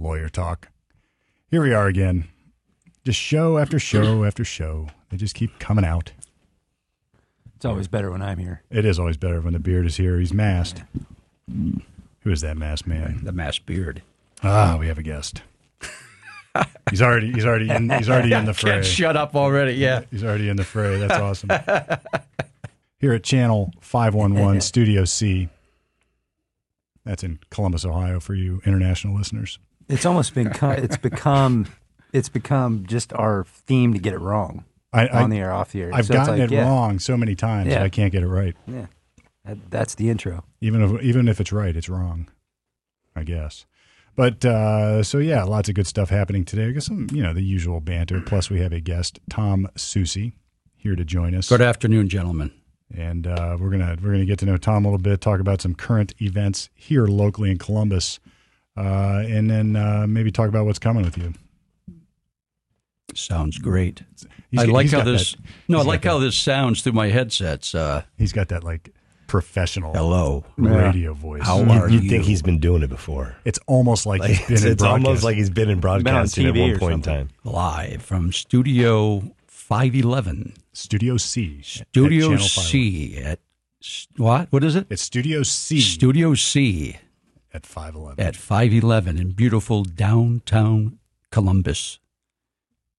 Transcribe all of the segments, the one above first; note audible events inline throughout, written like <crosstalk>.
lawyer talk. Here we are again. Just show after show <clears throat> after show. They just keep coming out. It's always better when I'm here. It is always better when the beard is here. He's masked. Who is that masked man? The masked beard. Ah, we have a guest. <laughs> he's already he's already in he's already in the fray. Can't shut up already. Yeah. He's already in the fray. That's awesome. <laughs> Here at Channel 511 <laughs> Studio C. That's in Columbus, Ohio for you international listeners. It's almost been it's become it's become just our theme to get it wrong I, I, on the air, off the air. I've So gotten like, it yeah, wrong so many times that Yeah. I can't get it right. Yeah, That- that's the intro. Even if even if it's right, it's wrong. I guess. But uh, so yeah, lots of good stuff happening today. I guess some you know the usual banter. Plus, we have a guest, Tom Sussi, here to join us. Good afternoon, gentlemen. and uh, we're gonna we're gonna get to know Tom a little bit, talk about some current events here locally in Columbus, uh, and then uh, maybe talk about what's coming with you. Sounds great. He's I like how this. that- no, I like how that- this sounds through my headsets. Uh, He's got that like professional hello. radio voice. How You- are You'd you? think he's been doing it before. It's almost like, Like, he's been it's in it's almost broadcast. like he's been in broadcasting at one or point in time. live from Studio 511. Studio C. Studio Channel 5. C at what? What is it? It's Studio C Studio C at five eleven. at 511 in beautiful downtown Columbus.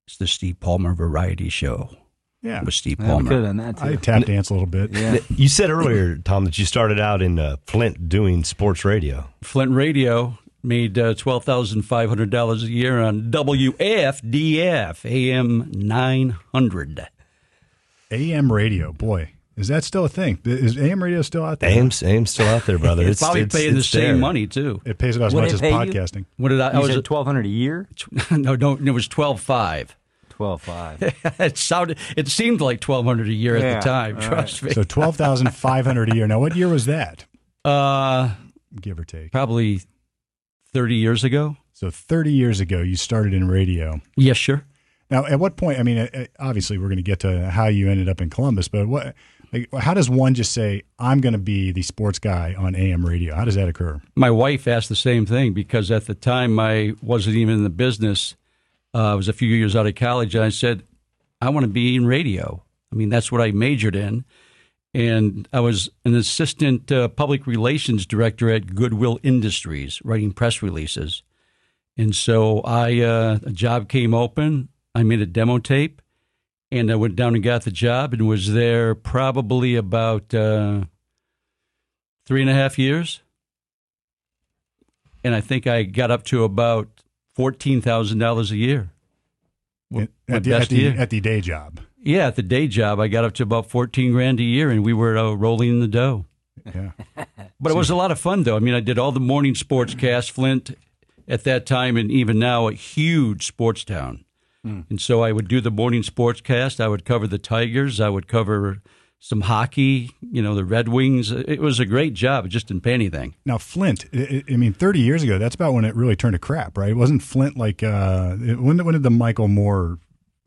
It's the Steve Palmer Variety Show Yeah, with Steve Palmer. could have done that too. I tap dance a little bit. yeah. <laughs> You said earlier, <laughs> Tom, that you started out in uh, Flint doing sports radio. Flint Radio made uh, twelve thousand five hundred dollars a year on WFDF AM nine hundred. AM radio, boy, is that still a thing? Is AM radio still out there? AM's, AM's still out there, brother. <laughs> It's probably paying the it's same money too. It pays about as Would much as pay you? podcasting. What did I? I was said at, twelve hundred a year. <laughs> no, no, it was twelve five. Twelve five. <laughs> it sounded, it seemed like twelve hundred a year at the time. all Trust me. So twelve thousand five hundred a year. Now, what year was that? Uh, Give or take. probably thirty years ago. So thirty years ago, you started in radio. Yes, sure. Now, at what point? I mean, uh, obviously, we're going to get to how you ended up in Columbus, but what? Like, how does one just say, "I'm going to be the sports guy on AM radio"? How does that occur? My wife asked the same thing because at the time I wasn't even in the business. Uh, I was a few years out of college, and I said, "I want to be in radio." I mean, that's what I majored in, and I was an assistant uh, public relations director at Goodwill Industries, writing press releases. And so I, uh, a job came open. I made a demo tape, and I went down and got the job, and was there probably about uh, three and a half years and I think I got up to about fourteen thousand dollars a year. At, my at the, at, the, year. at the day job. Yeah, at the day job, I got up to about fourteen grand a year, and we were uh, rolling in the dough. Yeah. <laughs> But it was a lot of fun, though. I mean, I did all the morning sports cast. Flint, at that time, and even now, a huge sports town. And so I would do the morning sports cast. I would cover the Tigers. I would cover some hockey. You know, the Red Wings. It was a great job. It just didn't pay anything. Now, Flint. I, I mean, thirty years ago, that's about when it really turned to crap, right? It wasn't Flint like uh, when? When did the Michael Moore?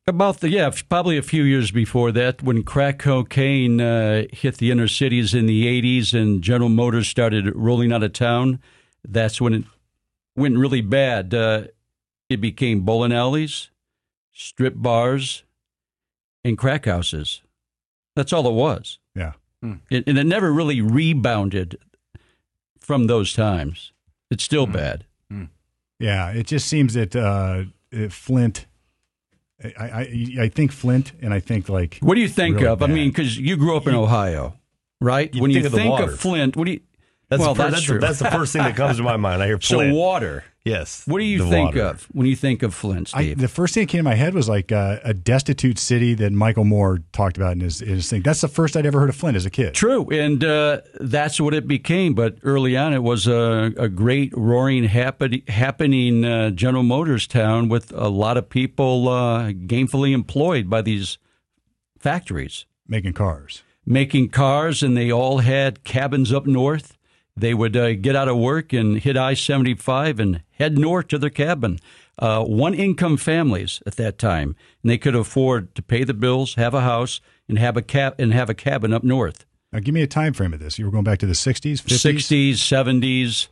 About the yeah, probably a few years before that, when crack cocaine uh, hit the inner cities in the '80s and General Motors started rolling out of town, that's when it went really bad. Uh, it became bowling alleys, strip bars, and crack houses. That's all it was, Yeah. Hmm. it, and it never really rebounded from those times. It's still hmm. bad. Hmm. Yeah, it just seems that uh, Flint. I, I I think Flint, and I think like What do you think really of? I mean, because you grew up in Ohio, right? You when think you of think water. of Flint, what do you? That's, well, the, fir- that's, that's, true. the, that's the first thing that comes to my mind. I hear <laughs> so water. Yes. What do you think water. of when you think of Flint, I, the first thing that came to my head was like uh, a destitute city that Michael Moore talked about in his, in his thing. That's the first I'd ever heard of Flint as a kid. True, and uh, that's what it became. But early on, it was a, a great, roaring, happen, happening uh, General Motors town with a lot of people uh, gainfully employed by these factories. Making cars. making cars, and they all had cabins up north. They would uh, get out of work and hit I 75 and head north to their cabin. Uh, one income families at that time, and they could afford to pay the bills, have a house, and have a cab and have a cabin up north. Now, give me a time frame of this. You were going back to the 60s, 50s? 60s, 70s,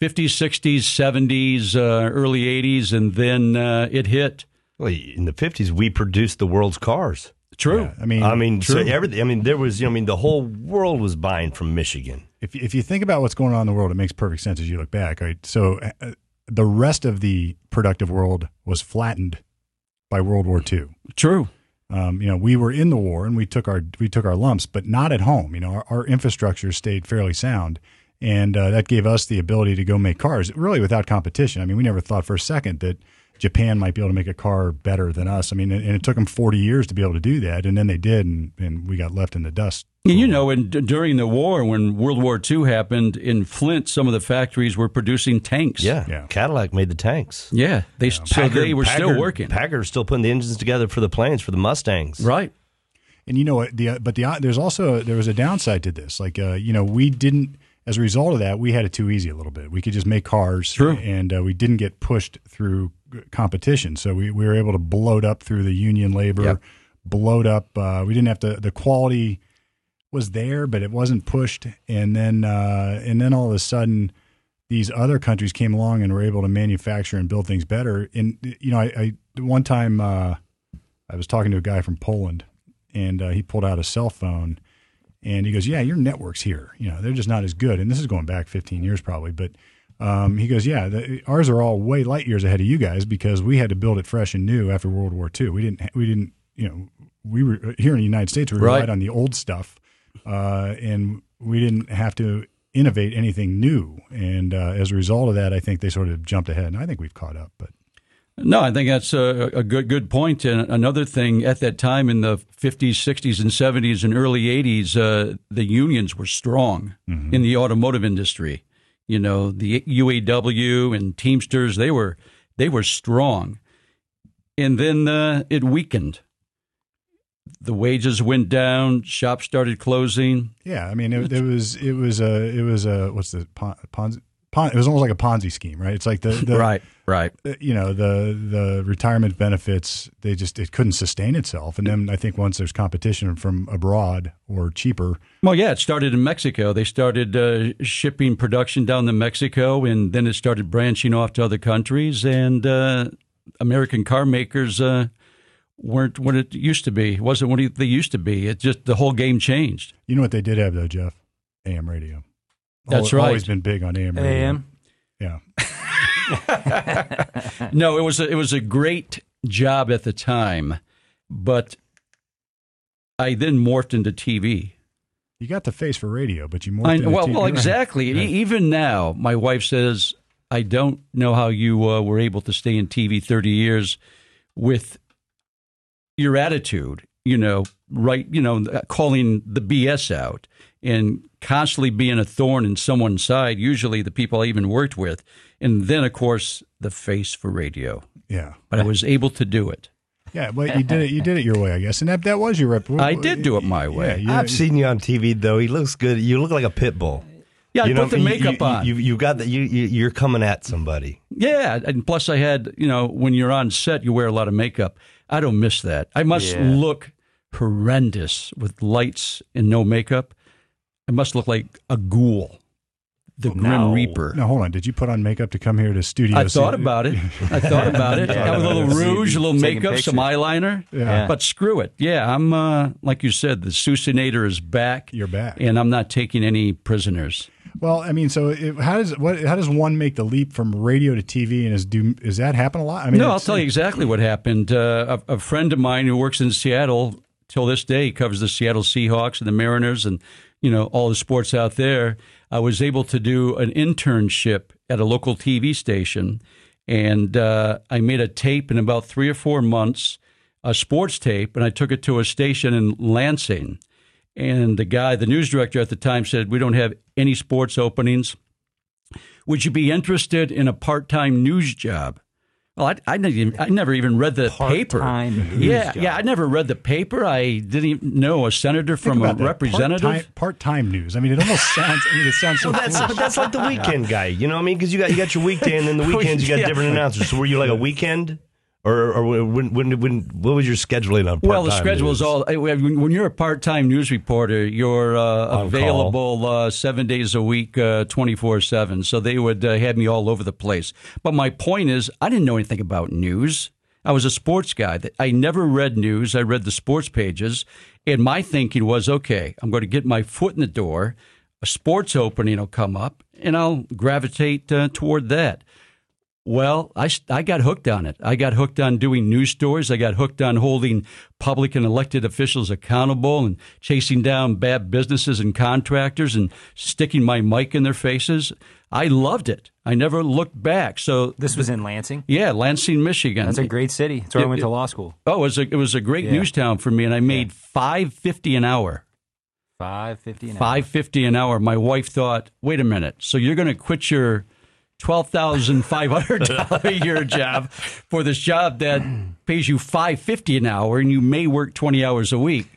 50s, 60s, 70s, uh, early 80s, and then uh, it hit. Well, in the fifties, we produced the world's cars. True. Yeah, I mean, I mean, so everything. I mean, there was. You know, I mean, the whole world was buying from Michigan. if if you think about what's going on in the world, it makes perfect sense as you look back. Right? So uh, the rest of the productive world was flattened by World War II. True. Um, you know, we were in the war and we took our we took our lumps, but not at home. You know, our, our infrastructure stayed fairly sound, and uh, that gave us the ability to go make cars really without competition. I mean, we never thought for a second that Japan might be able to make a car better than us. I mean, and it took them forty years to be able to do that, and then they did, and, and we got left in the dust. And you know, and d- during the war, when World War II happened in Flint, some of the factories were producing tanks. Yeah, Yeah. Cadillac made the tanks. Yeah. They, So they were still Packard- working. Packard's still putting the engines together for the planes for the Mustangs. Right. And you know what? The but the there's also there was a downside to this. Like uh, you know, we didn't as a result of that, we had it too easy a little bit. We could just make cars, True. and uh, we didn't get pushed through competition. So we, we were able to bloat up through the union labor, Yep. bloat up. Uh, we didn't have to. The quality was there, but it wasn't pushed. And then uh, and then all of a sudden, these other countries came along and were able to manufacture and build things better. And you know, I, I one time uh, I was talking to a guy from Poland, and uh, he pulled out a cell phone, and he goes, "Yeah, your networks here, you know, they're just not as good." And this is going back 15 years probably, but um, he goes, "Yeah, the, ours are all way light years ahead of you guys because we had to build it fresh and new after World War II. We didn't, we didn't, you know, we were here in the United States. We relied Right. on the old stuff, uh, and we didn't have to." Innovate anything new, and uh, as a result of that, I think they sort of jumped ahead, and I think we've caught up. But No, I think that's a, a good good point. And another thing, at that time in the 50s, 60s, and 70s and early 80s, uh, the unions were strong in the automotive industry. You know, the UAW and Teamsters they were they were strong, and then uh, it weakened. The wages went down. Shops started closing. Yeah, I mean, it, it was it was a it was a what's the pon, Ponzi? Pon, it was almost like a Ponzi scheme, right? It's like the, the <laughs> right. uh, You know, the the retirement benefits they just it couldn't sustain itself, and then I think once there's competition from abroad or cheaper, Well, yeah, it started in Mexico. They started uh, shipping production down to Mexico, and then it started branching off to other countries. And uh, American car makers uh, weren't what it used to be. It wasn't what they used to be. It just the whole game changed. you know what they did have though, Jeff? AM radio. That's Al- right. Always been big on AM radio. AM. Yeah. <laughs> No, it was a, it was a great job at the time, but I then morphed into TV. You got the face for radio, but you more. I, well, well, exactly. E- Even now, my wife says, "I don't know how you uh, were able to stay in TV thirty years with your attitude. You know, right? You know, calling the BS out and constantly being a thorn in someone's side. Usually, the people I even worked with, and then, of course, the face for radio. Yeah. But I was able to do it. Yeah, but you did it. You did it your way, I guess, and that that was your rep. I did do it my way. Yeah, I've seen you on TV though. He looks good. You look like a pit bull. Yeah, I you know, put the makeup you, on. You, you got that. You, you you're coming at somebody. Yeah, and plus I had, you know, when you're on set, you wear a lot of makeup. I don't miss that. I must Yeah. look horrendous with lights and no makeup. I must look like a ghoul, the Grim no. Reaper. No, hold on. Did you put on makeup to come here to studio? I thought about it. <laughs> I thought about it. <laughs> Yeah, Have a little rouge, a little taking makeup, some pictures. eyeliner. Yeah. But screw it. Yeah, I'm uh, like you said, the Sussinator is back. You're back. and I'm not taking any prisoners. Well, I mean, so it, how does what how does one make the leap from radio to TV, and is do is that happen a lot? I mean, no, I'll tell you exactly what happened. Uh, a, a friend of mine who works in Seattle till this day covers the Seattle Seahawks and the Mariners and you know all the sports out there. I was able to do an internship at a local TV station, and uh, I made a tape in about three or four months, a sports tape, and I took it to a station in Lansing. And the guy, the news director at the time, said, "We don't have any sports openings." Would you be interested in a part-time news job? Well, I, I, never, even, I never even read the paper. Part-time news yeah, job. yeah, I never read the paper. I didn't even know a senator think from a that. representative. part-time, part-time news. I mean, it almost sounds. I mean, it sounds so. Well, that's foolish. that's like the <laughs> weekend guy. You know what I mean? Because you got you got your weekday, and then the <laughs> weekends you got Yeah. different announcers. So were you like a weekend Or, or when, when, when, what was your scheduling on? Well, the schedule news? is all. eh, When you're a part-time news reporter, you're uh, available uh, seven days a week, twenty four seven. So they would uh, have me all over the place. But my point is, I didn't know anything about news. I was a sports guy. I never read news. I read the sports pages, and my thinking was, okay, I'm going to get my foot in the door. A sports opening will come up, and I'll gravitate uh, toward that. Well, I, I got hooked on it. I got hooked on doing news stories. I got hooked on holding public and elected officials accountable and chasing down bad businesses and contractors and sticking my mic in their faces. I loved it. I never looked back. So This was in Lansing. yeah, Lansing, Michigan. That's a great city. That's where I It- went to law school. oh, it was a, it was a great Yeah. news town for me, and I made five fifty an hour. Five fifty an hour. Five fifty an hour. My wife thought, wait a minute, so you're going to quit your twelve thousand five hundred dollar a year job for this job that pays you five fifty an hour, and you may work twenty hours a week.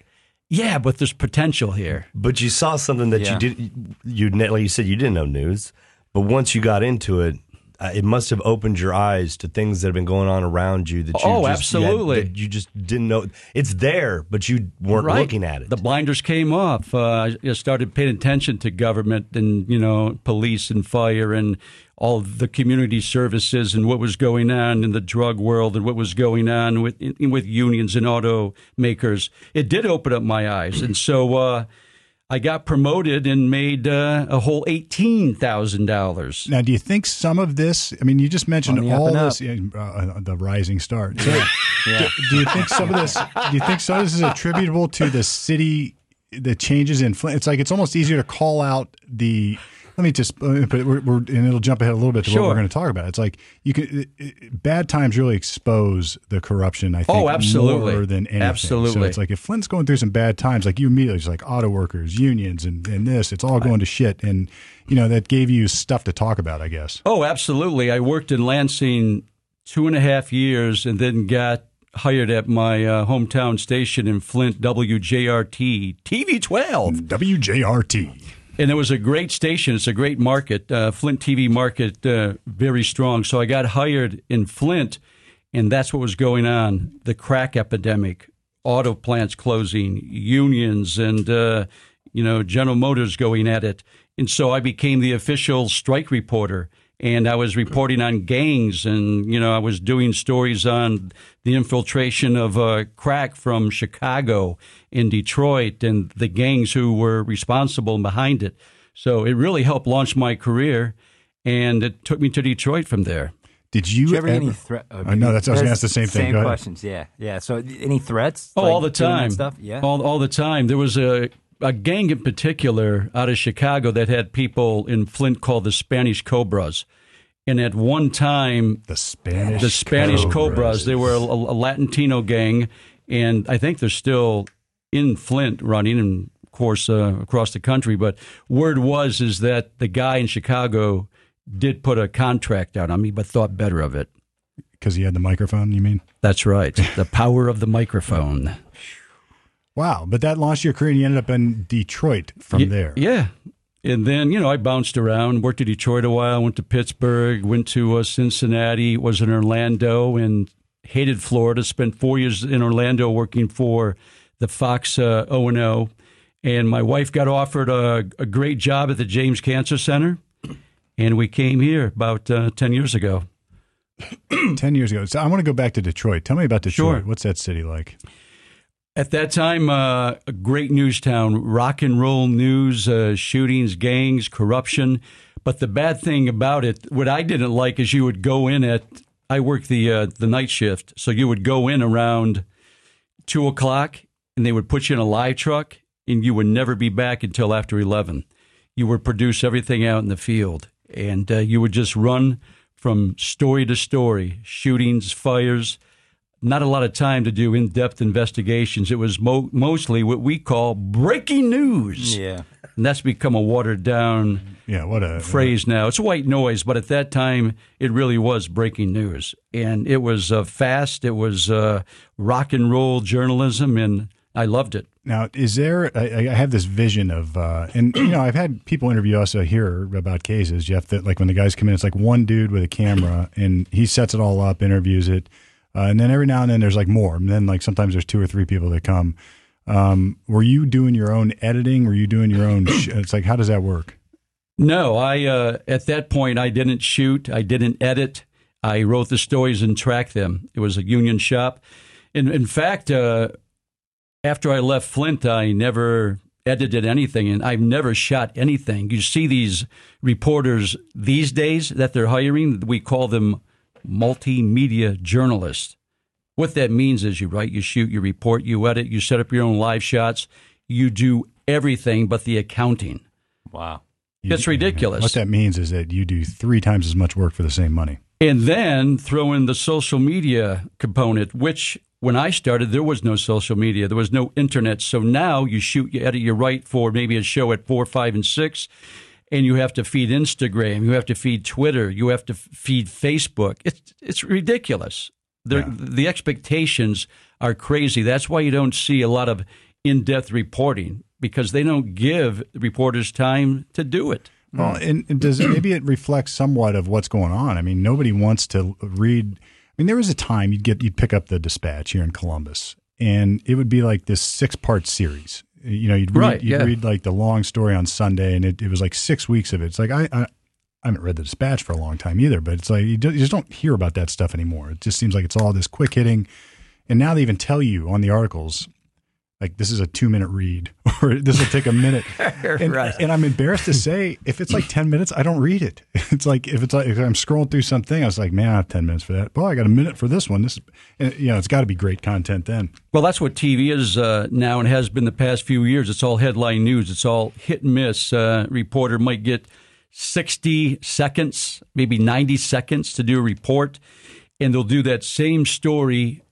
Yeah, but there's potential here. But you saw something that Yeah. you did. You like you said you didn't know news, but once you got into it, uh, it must have opened your eyes to things that have been going on around you. That you Oh, just, you had- absolutely. you just didn't know. It's there, but you weren't Right. looking at it. The blinders came off. Uh, I started paying attention to government and you know police and fire and all the community services and what was going on in the drug world and what was going on with in, with unions and automakers. It did open up my eyes, and so uh, I got promoted and made uh, a whole eighteen thousand dollars. Now, do you think some of this? I mean, you just mentioned On all this, uh, the rising start. So, do, do you think some of this? Do you think some of this is attributable to the city, the changes in Flint? It's like it's almost easier to call out the. Let me just let me put it, we're, we're, and it'll jump ahead a little bit to what we're going to talk about. It's like you can it, it, bad times really expose the corruption. I think Oh, absolutely. more than anything. So it's like if Flint's going through some bad times, like you immediately, it's like auto workers, unions, and, and this, it's all going to shit. And you know that gave you stuff to talk about, I guess. Oh, absolutely. I worked in Lansing two and a half years and then got hired at my uh, hometown station in Flint, WJRT, TV 12. WJRT. And it was a great station. It's a great market. Uh, Flint TV market, uh, very strong. So I got hired in Flint, and that's what was going on the crack epidemic, auto plants closing, unions, and, uh, you know, General Motors going at it. And so I became the official strike reporter. And I was reporting on gangs, and you know I was doing stories on the infiltration of uh, crack from Chicago in Detroit, and the gangs who were responsible and behind it. So it really helped launch my career, and it took me to Detroit from there. Did you, Did you ever get any ever- threat? I know, that's- I was gonna ask the same thing. Same Go ahead. questions. Yeah, yeah. So any threats? Oh, Like, all the time. Stuff. Yeah. all all the time. There was a a gang in particular out of Chicago that had people in Flint called the Spanish Cobras, and at one time the Spanish the Spanish Cobras. Cobras. They were a, a Latino gang, and I think they're still in Flint running, and of course uh, across the country. But word was is that the guy in Chicago did put a contract out on me, but thought better of it. because he had the microphone. You mean? That's right, <laughs> the power of the microphone. Wow! But that launched your career, and you ended up in Detroit from Ye- there. Yeah. And then, you know, I bounced around, worked at Detroit a while, went to Pittsburgh, went to uh, Cincinnati, was in Orlando, and hated Florida. Spent four years in Orlando working for the Fox uh, O&O. And my wife got offered a, a great job at the James Cancer Center. And we came here about uh, 10 years ago. <clears throat> Ten years ago. So I want to go back to Detroit. Tell me about Detroit. Sure. What's that city like? At that time, uh, a great news town, rock and roll news, uh, shootings, gangs, corruption. But the bad thing about it, what I didn't like is you would go in at, I worked the uh, the night shift, so you would go in around two o'clock, and they would put you in a live truck, and you would never be back until after eleven. You would produce everything out in the field, and uh, you would just run from story to story, shootings, fires not a lot of time to do in-depth investigations. It was mo- mostly what we call breaking news, yeah. and that's become a watered-down Yeah. What a phrase now. It's white noise, but at that time, it really was breaking news, and it was uh, fast. It was uh, rock and roll journalism, and I loved it. Now, is there? I, I have this vision of, uh, and you know, I've had people interview us uh, here about cases, Jeff. That like when the guys come in, it's like one dude with a camera, and he sets it all up, interviews it. Uh, and then every now and then there's like more, and then like sometimes there's two or three people that come. Um, were you doing your own editing? Were you doing your own? <clears throat> Sh- it's like how does that work? No, I uh, at that point I didn't shoot, I didn't edit. I wrote the stories and tracked them. It was a union shop. In in fact, uh, after I left Flint, I never edited anything, and I've never shot anything. You see these reporters these days that they're hiring. We call them multimedia journalist. What that means is you write, you shoot, you report, you edit, you set up your own live shots, you do everything but the accounting. Wow. It's ridiculous. What that means is that you do three times as much work for the same money. And then throw in the social media component, which when I started, there was no social media, there was no internet. So now you shoot, you edit, you write for maybe a show at four, five, and six, and you have to feed Instagram, you have to feed Twitter, you have to feed Facebook. It's it's ridiculous. The Yeah. the expectations are crazy. That's why you don't see a lot of in depth reporting because they don't give reporters time to do it. Well, hmm. and, and does maybe it reflects somewhat of what's going on? I mean, nobody wants to read. I mean, there was a time you'd get you'd pick up the Dispatch here in Columbus, and it would be like this six part series. You know, you'd read, Right, you'd yeah. read like the long story on Sunday, and it, it was like six weeks of it. It's like I, I I haven't read the Dispatch for a long time either, but it's like you, do, you just don't hear about that stuff anymore. It just seems like it's all this quick hitting, and now they even tell you on the articles. Like this is a two minute read, <laughs> or this will take a minute. <laughs> And, and I'm embarrassed to say, if it's like 10 minutes, I don't read it. <laughs> It's like, if it's like, if I'm scrolling through something, I was like, man, I have 10 minutes for that. Well, I got a minute for this one. This, and, you know, it's got to be great content then. Well, that's what TV is uh, now and has been the past few years. It's all headline news. It's all hit and miss. Uh, reporter might get 60 seconds, maybe 90 seconds to do a report, and they'll do that same story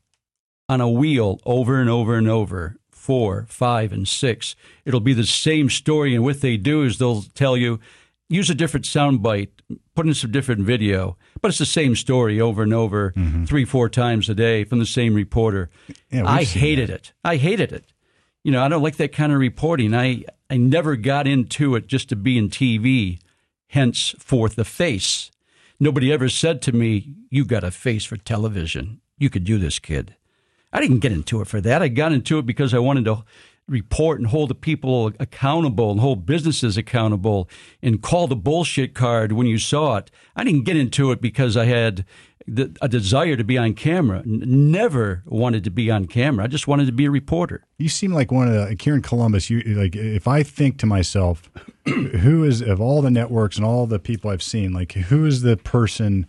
on a wheel over and over and over four, five, and six. It'll be the same story, and what they do is they'll tell you use a different soundbite, put in some different video, but it's the same story over and over, three, four times a day from the same reporter. Yeah, I hated it. I hated it. You know, I don't like that kind of reporting. I I never got into it just to be in TV. Henceforth, the face. Nobody ever said to me, "You got a face for television. You could do this, kid." I didn't get into it for that. I got into it because I wanted to report and hold the people accountable and hold businesses accountable and call the bullshit card when you saw it. I didn't get into it because I had a desire to be on camera. Never wanted to be on camera. I just wanted to be a reporter. You seem like one of the, in Columbus, you like, if I think to myself, <clears throat> who is, of all the networks and all the people I've seen, like, who is the person,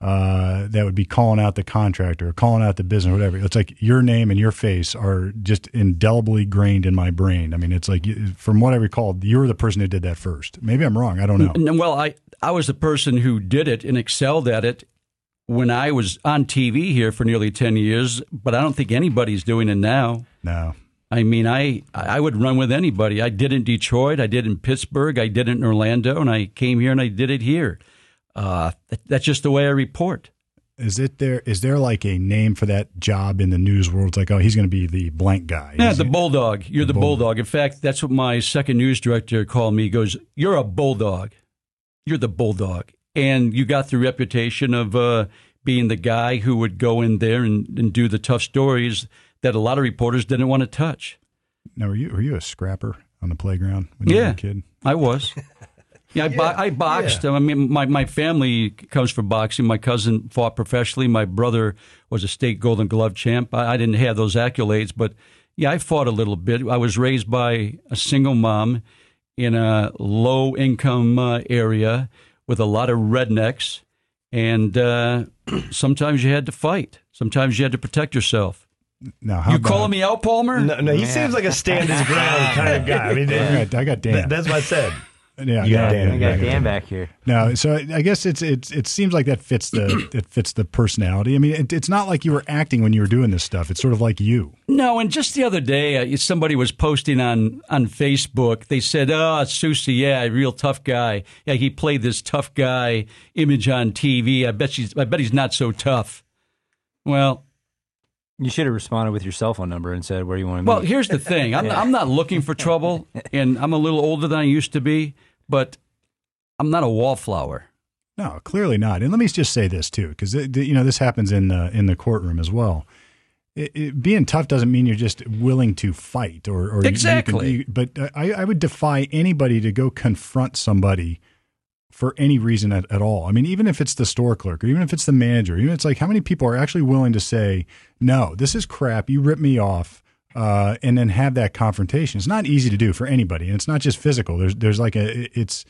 uh, that would be calling out the contractor, or calling out the business, whatever. It's like your name and your face are just indelibly grained in my brain. I mean, it's like from what I recall, you're the person who did that first. Maybe I'm wrong. I don't know. Well, I, I was the person who did it and excelled at it when I was on TV here for nearly 10 years, but I don't think anybody's doing it now. No. I mean, I, I would run with anybody. I did it in Detroit, I did it in Pittsburgh, I did it in Orlando, and I came here and I did it here. Uh, that, that's just the way I report. Is it there? Is there like a name for that job in the news world? It's like, oh, he's going to be the blank guy. Yeah, the he- bulldog. You're the, bulldog. In fact, that's what my second news director called me. He goes, "You're a bulldog. You're the bulldog." And you got the reputation of uh, being the guy who would go in there and, and do the tough stories that a lot of reporters didn't want to touch. Now, were you were you a scrapper on the playground when you were a kid? I was. <laughs> Yeah, I, bo- I boxed. I mean, my, my family comes from boxing. My cousin fought professionally. My brother was a state Golden Glove champ. I, I didn't have those accolades, but yeah, I fought a little bit. I was raised by a single mom in a low income uh, area with a lot of rednecks, and uh, <clears throat> sometimes you had to fight. Sometimes you had to protect yourself. Now, how you about, calling me out, Palmer? No, no, he seems like a stand his <laughs> ground kind of guy. I mean, I got, I got Dan. that- that's what I said. Yeah, you got yeah, Dan. I got Dan back here. No, so I guess it's it's it seems like that fits the <clears throat> it fits the personality. I mean, it, it's not like you were acting when you were doing this stuff. It's sort of like you. No, and just the other day, uh, somebody was posting on on Facebook. They said, "Oh, Sussi, yeah, real tough guy. Yeah, he played this tough guy image on TV. I bet she's, I bet he's not so tough." Well, You should have responded with your cell phone number and said where you want to meet. well, here's the thing. I'm <laughs> I'm not looking for trouble, and I'm a little older than I used to be, but I'm not a wallflower. No, clearly not. And let me just say this too, because you know this happens in the in the courtroom as well. It, it, being tough doesn't mean you're just willing to fight or, or exactly. You can, you, but I, I would defy anybody to go confront somebody for any reason at, at all. I mean, even if it's the store clerk or even if it's the manager, even it's like how many people are actually willing to say, "No, this is crap. You rip me off." Uh, and then have that confrontation. It's not easy to do for anybody, and it's not just physical. There's there's like a it's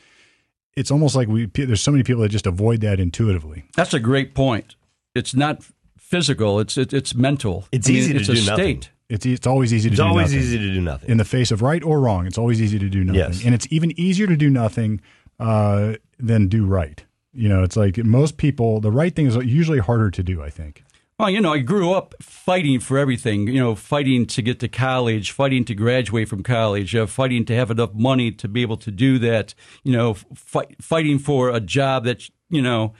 it's almost like we there's so many people that just avoid that intuitively. That's a great point. It's not physical. It's it, it's mental. It's I mean, easy to it's do a nothing. State. It's it's always easy to do nothing. it's do always nothing. easy to do nothing in the face of right or wrong. It's always easy to do nothing, Yes. and it's even easier to do nothing uh, than do right. You know, it's like most people, the right thing is usually harder to do. I think. Well, you know, I grew up fighting for everything. You know, fighting to get to college, fighting to graduate from college, uh, fighting to have enough money to be able to do that. You know, fight, fighting for a job that you know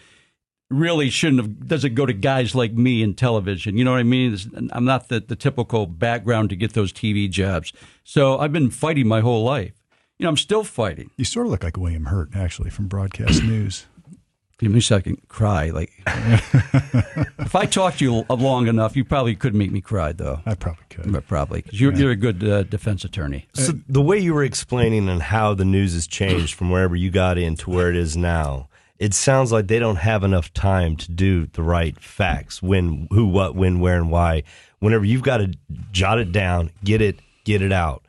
really shouldn't have doesn't go to guys like me in television. You know what I mean? It's, I'm not the, the typical background to get those TV jobs. So I've been fighting my whole life. You know, I'm still fighting. You sort of look like William Hurt, actually, from broadcast news. Give me a second. Cry like <laughs> if I talked to you long enough, you probably could make me cry, though. I probably could. But probably because you're, you're a good uh, defense attorney. So the way you were explaining and how the news has changed from wherever you got in to where it is now, it sounds like they don't have enough time to do the right facts when, who, what, when, where, and why. Whenever you've got to jot it down, get it, get it out.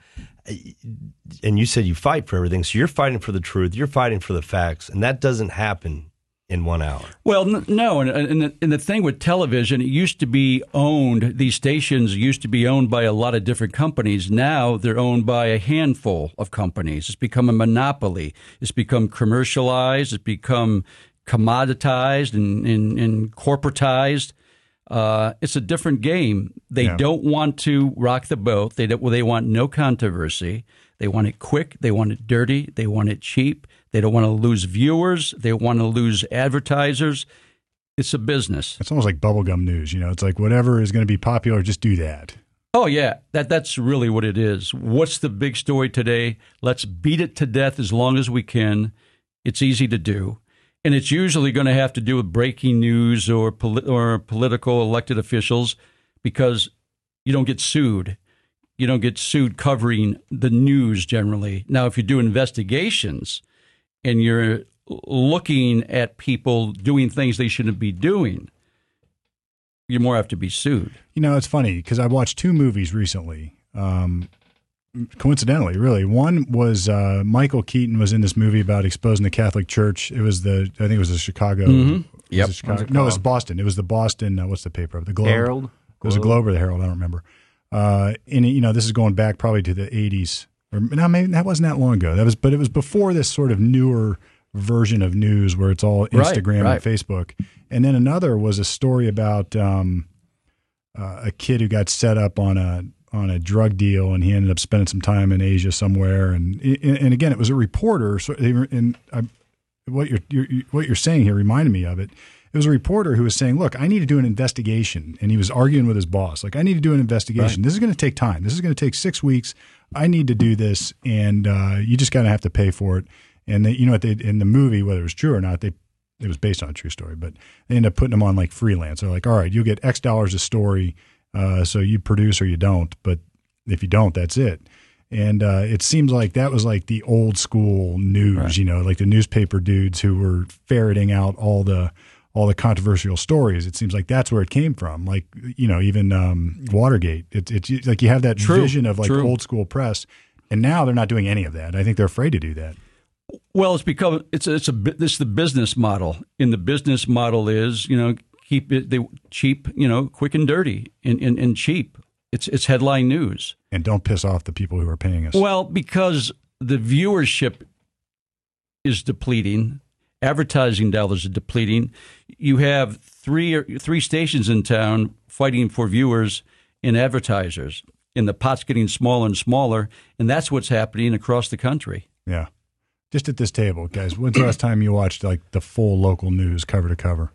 And you said you fight for everything, so you're fighting for the truth, you're fighting for the facts, and that doesn't happen in one hour. Well, n- no, and, and, the, and the thing with television, it used to be owned. These stations used to be owned by a lot of different companies. Now they're owned by a handful of companies. It's become a monopoly. It's become commercialized. It's become commoditized and, and, and corporatized. Uh, it's a different game. They Yeah. don't want to rock the boat. They don't, well, they want no controversy. They want it quick. They want it dirty. They want it cheap. They don't want to lose viewers. They want to lose advertisers. It's a business. It's almost like bubblegum news. You know, it's like whatever is going to be popular, just do that. Oh yeah, that that's really what it is. What's the big story today? Let's beat it to death as long as we can. It's easy to do, and it's usually going to have to do with breaking news or poli- or political elected officials because you don't get sued. You don't get sued covering the news generally. Now, if you do investigations and you're looking at people doing things they shouldn't be doing, you more have to be sued. You know, it's funny because I watched two movies recently. Um, coincidentally, really, one was uh, Michael Keaton was in this movie about exposing the Catholic Church. It was the I think it was the Chicago. Mhm. Yep. it Chicago? It no, it was? Boston. It was the Boston. Uh, what's the paper? The Globe. Herald. It was a Globe or the Herald. I don't remember. Uh, and you know, this is going back probably to the '80s, or no, maybe that wasn't that long ago. That was, but it was before this sort of newer version of news where it's all Instagram right. and Facebook. And then another was a story about um, uh, a kid who got set up on a on a drug deal, and he ended up spending some time in Asia somewhere. And and again, it was a reporter. So they were- and I, what you're, you're what you're saying here reminded me of it. It was a reporter who was saying, "Look, I need to do an investigation," and he was arguing with his boss, "Like, I need to do an investigation. This is going to take time. This is going to take six weeks. I need to do this, and uh, you just kind of have to pay for it." And they, you know what? They in the movie, whether it was true or not, they it was based on a true story, but they end up putting them on like freelance. They're like, "All right, you'll get X dollars a story, uh, so you produce or you don't, but if you don't, that's it." And uh, it seems like that was like the old school news, you know, like the newspaper dudes who were ferreting out all the all the controversial stories. It seems like that's where it came from. Like you know, even um, Watergate. It's it's like you have that True, vision of like true. old school press, and now they're not doing any of that. I think they're afraid to do that. Well, it's become it's a, it's a this is the business model, and the business model is you know keep it they cheap, you know, quick and dirty and, and, and cheap. It's it's headline news. And don't piss off the people who are paying us. Well, because the viewership is depleting, advertising dollars are depleting. You have three three stations in town fighting for viewers and advertisers, and the pot's getting smaller and smaller, and that's what's happening across the country. yeah. Just at this table, guys. When's the last time you watched like the full local news cover to cover?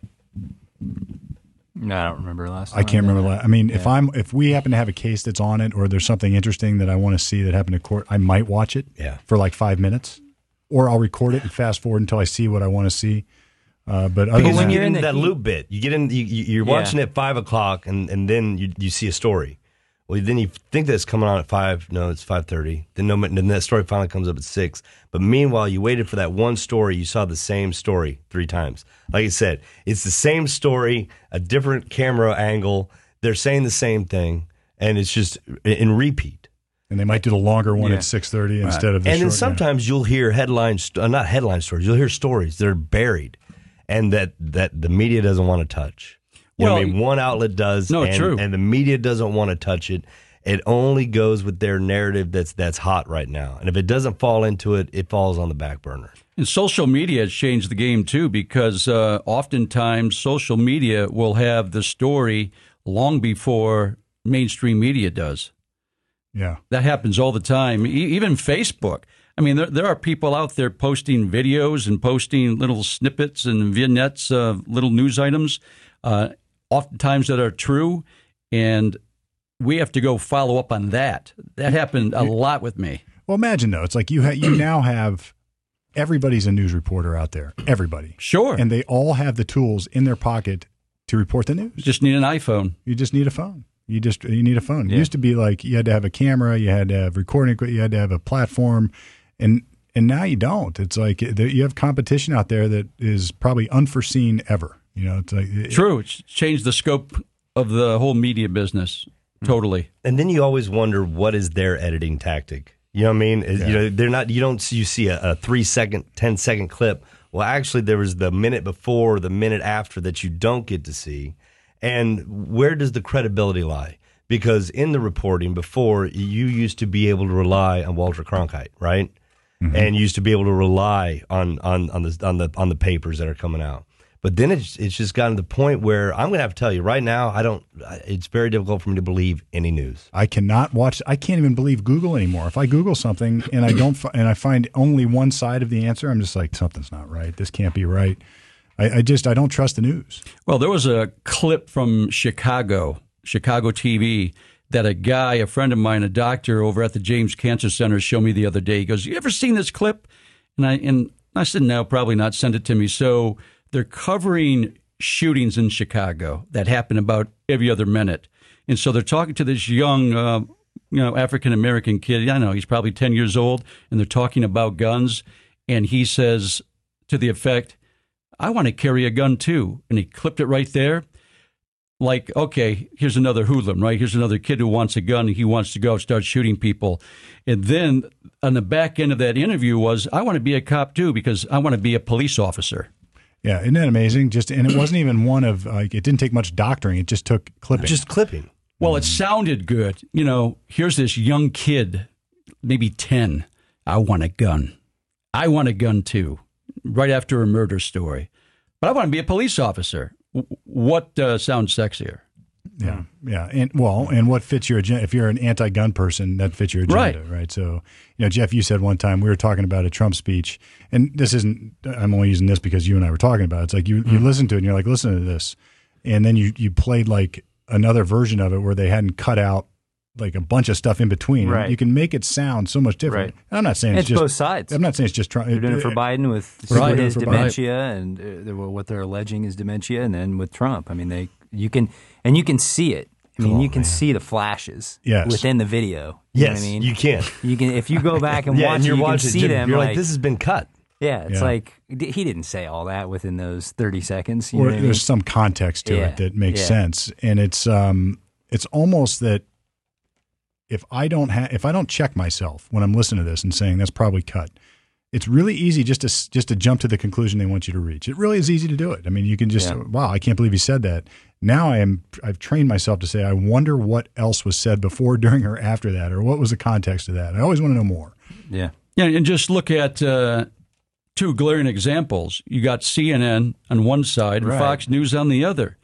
No, I don't remember last. Time I can't did remember. that. la- I mean, if I'm if we happen to have a case that's on it, or there's something interesting that I want to see that happened to court, I might watch it. Yeah. For like five minutes, or I'll record it and fast forward until I see what I want to see. Uh, but other Because when you're in that loop bit. You get in. You, you- you're Yeah. watching at five o'clock, and, and then you you see a story. Well, then you think that it's coming on at five. No, it's five thirty. Then no, then that story finally comes up at six. But meanwhile, you waited for that one story. You saw the same story three times. Like I said, it's the same story, a different camera angle. They're saying the same thing, and it's just in repeat. And they might do the longer one Yeah. at six thirty instead of the and then short- sometimes you'll hear headlines, uh, not headline stories. You'll hear stories that are buried, and that that the media doesn't want to touch. You know what I Well, mean? One outlet does, No, and, true. and the media doesn't want to touch it. It only goes with their narrative that's that's hot right now, and if it doesn't fall into it, it falls on the back burner. And social media has changed the game too, because uh, oftentimes social media will have the story long before mainstream media does. Yeah. That happens all the time. E- even Facebook. I mean, there, there are people out there posting videos and posting little snippets and vignettes of little news items, uh, oftentimes that are true, and we have to go follow up on that. That happened a lot with me. Well, imagine though, it's like you ha- you <clears throat> now have everybody's a news reporter out there. Everybody, Sure. and they all have the tools in their pocket to report the news. You just need an iPhone. You just need a phone. You just you need a phone. It used to be like you had to have a camera, you had to have recording equipment, you had to have a platform, and and now you don't. It's like eh, you have competition out there that is probably unforeseen ever. You know, it's like it- True. It's changed the scope of the whole media business totally. And then you always wonder what is their editing tactic. You know what I mean? Yeah. You know, they're not. You don't. You see a, a three second, ten second clip. Well, actually, there was the minute before, the minute after that you don't get to see. And where does the credibility lie? Because in the reporting before, you used to be able to rely on Walter Cronkite, right? Mm-hmm. And used to be able to rely on on on the on the on the papers that are coming out. But then it's it's just gotten to the point where I'm going to have to tell you right now. I don't. It's very difficult for me to believe any news. I cannot watch. I can't even believe Google anymore. If I Google something and I don't and I find only one side of the answer, I'm just like something's not right. This can't be right. I, I just I don't trust the news. Well, there was a clip from Chicago, Chicago TV, that a guy, a friend of mine, a doctor over at the James Cancer Center, showed me the other day. He goes, "You ever seen this clip?" And I and I said, "No, probably not. Send it to me." So they're covering shootings in Chicago that happen about every other minute, and so they're talking to this young. Uh, you know, African American kid. I know he's probably ten years old, and they're talking about guns. And he says to the effect, I want to carry a gun too. And he clipped it right there. Like, okay, here's another hoodlum, right? Here's another kid who wants a gun and he wants to go start shooting people. And then on the back end of that interview was, I want to be a cop too because I want to be a police officer. Yeah, isn't that amazing? Just and it wasn't even one of like it didn't take much doctoring. It just took clipping. Just clipping. Well, it sounded good. You know, here's this young kid, maybe 10. I want a gun. I want a gun too, right after a murder story. But I want to be a police officer. What uh, sounds sexier? Yeah, yeah, and well, and what fits your agenda? If you're an anti-gun person, that fits your agenda, Right. right? So, you know, Jeff, you said one time we were talking about a Trump speech, and this isn't. I'm only using this because you and I were talking about it. It's like you you listen to it and you're like, listen to this, and then you you played like another version of it where they hadn't cut out like a bunch of stuff in between. Right. You can make it sound so much different. Right. And I'm not saying it's, it's just both sides. I'm not saying it's just Trump. They're doing it for Biden with Right. his For Biden. dementia and uh, what they're alleging is dementia, and then with Trump, I mean, they you can and you can see it. I mean, you can see the flashes Yes. within the video. You know Yes, what I mean, you can. You can if you go back <laughs> and yeah, watch and you're you watching can it, see Jim, them. You're like, like, this has been cut. yeah, it's Yeah. like he didn't say all that within those thirty seconds. You or know what I mean? there's some context to Yeah. it that makes Yeah. sense and it's um it's almost that if i don't have if i don't check myself when i'm listening to this and saying that's probably cut it's really easy just to just to jump to the conclusion they want you to reach it really is easy to do it i mean you can just Yeah. wow i can't believe he said that now i am i've trained myself to say i wonder what else was said before <laughs> during or after that or what was the context of that i always want to know more yeah, Yeah, and just look at uh, two glaring examples. You got CNN on one side and Right. Fox News on the other.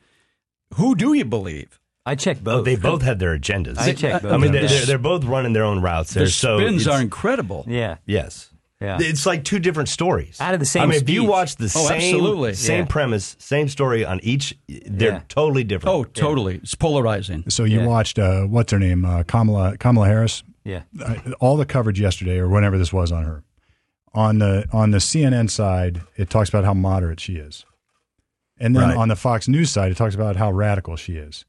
Who do you believe? I check Oh, both. they both had their agendas. I check both. I mean, they're, they're, they're both running their own routes there. The so spins it's- are incredible. yeah, Yes. Yeah. It's like two different stories. Out of the same I mean, if you watch the Oh, same absolutely. same Yeah. premise, same story on each, they're Yeah. totally different. Oh, totally. It's polarizing. so you Yeah. watched uh, what's her name uh, kamala kamala harris yeah, I- all the coverage yesterday or whenever this was on her on the on the CNN side it talks about how moderate she is and then Right. on the Fox News side, it talks about how radical she is,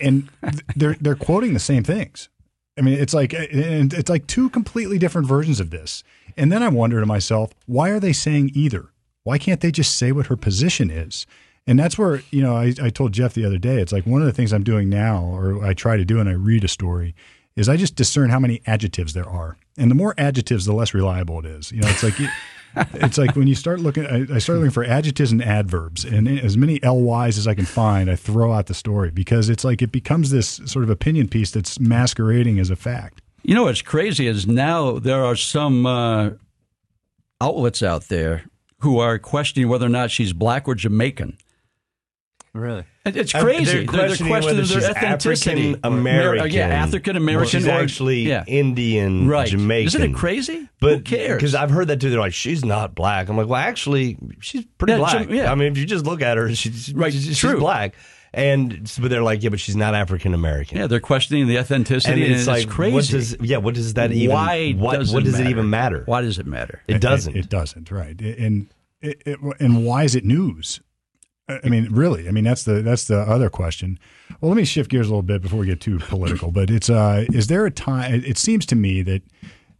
and they're they're quoting the same things. I mean, it's like and it's like two completely different versions of this. And then I wonder to myself, why are they saying either? Why can't they just say what her position is? And that's where you know I, I told Jeff the other day. It's like one of the things I'm doing now, or I try to do, when I read a story, is I just discern how many adjectives there are, and the more adjectives, the less reliable it is. You know, it's like. It, it's like when you start looking, I, I start looking for adjectives and adverbs, and as many LYs as I can find, I throw out the story because it's like it becomes this sort of opinion piece that's masquerading as a fact. You know what's crazy is now there are some uh, outlets out there who are questioning whether or not she's black or Jamaican. Really? It- It's crazy. they're questioning whether their she's authenticity. African American. Yeah, African American. She's or, actually yeah. Indian, right. Jamaican. Isn't it crazy? But Who cares? Because I've heard that too. They're like, she's not black. I'm like, well, actually, she's pretty Yeah, black. Jam- yeah. I mean, if you just look at her, she's Right, She's, she's true. black. And but they're like, yeah, but she's not African American. yeah, they're questioning the and authenticity. And it's like, crazy. what does yeah, what does that even? Why what, does what it does it even matter? Why does it matter? It doesn't. It, it doesn't. Right. And it, it, and why is it news? I mean, really. I mean, that's the that's the other question. Well, let me shift gears a little bit before we get too <laughs> political. But it's uh, is there a time? It, it seems to me that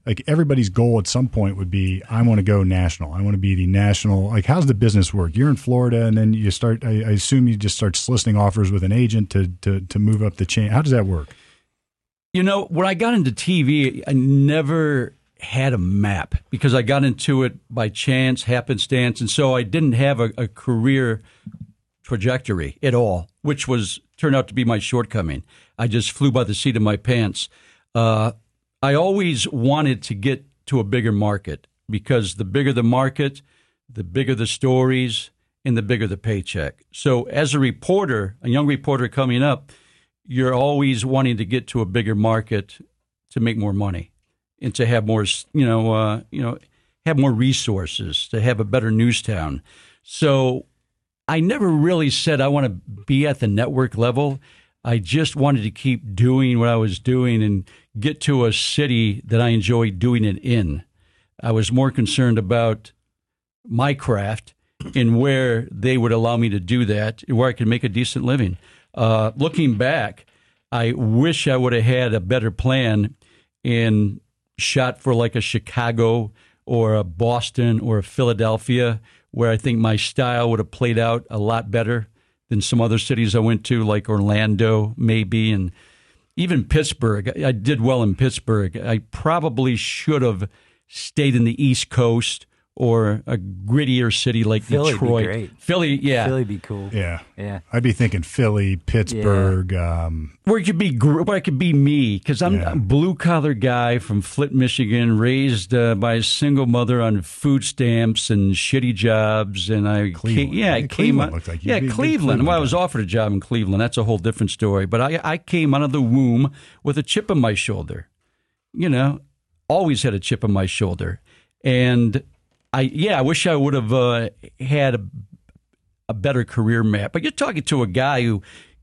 like everybody's goal at some point would be, I want to go national. I want to be the national. Like, how's the business work? You're in Florida, and then you start. I, I assume you just start soliciting offers with an agent to to to move up the chain. How does that work? You know, when I got into TV, I never had a map because I got into it by chance, happenstance, and so I didn't have a, a career trajectory at all, which was turned out to be my shortcoming. I just flew by the seat of my pants. Uh, I always wanted to get to a bigger market because the bigger the market, the bigger the stories, and the bigger the paycheck. So, as a reporter, a young reporter coming up, you're always wanting to get to a bigger market to make more money and to have more, you know, uh, you know, have more resources to have a better news town. So I never really said I want to be at the network level. I just wanted to keep doing what I was doing and get to a city that I enjoy doing it in. I was more concerned about my craft and where they would allow me to do that, where I could make a decent living. Uh, looking back, I wish I would have had a better plan and shot for like a Chicago or a Boston or a Philadelphia, where I think my style would have played out a lot better than some other cities I went to, like Orlando, maybe, and even Pittsburgh. I did well in Pittsburgh. I probably should have stayed in the East Coast or a grittier city like Philly'd be Detroit. great. Philly, yeah, Philly be cool. Yeah. Yeah. I'd be thinking Philly, Pittsburgh. Um, where it could be gr- where it could be me because I'm Yeah. a blue collar guy from Flint, Michigan, raised uh, by a single mother on food stamps and shitty jobs, and I Cleveland. Came, yeah, I came Cleveland out- like yeah be a big Cleveland. Cleveland Well, I was offered a job in Cleveland. That's a whole different story. But I I came out of the womb with a chip on my shoulder. You know, always had a chip on my shoulder, and I yeah, I wish I would have uh, had a a better career map. But you're talking to a guy who,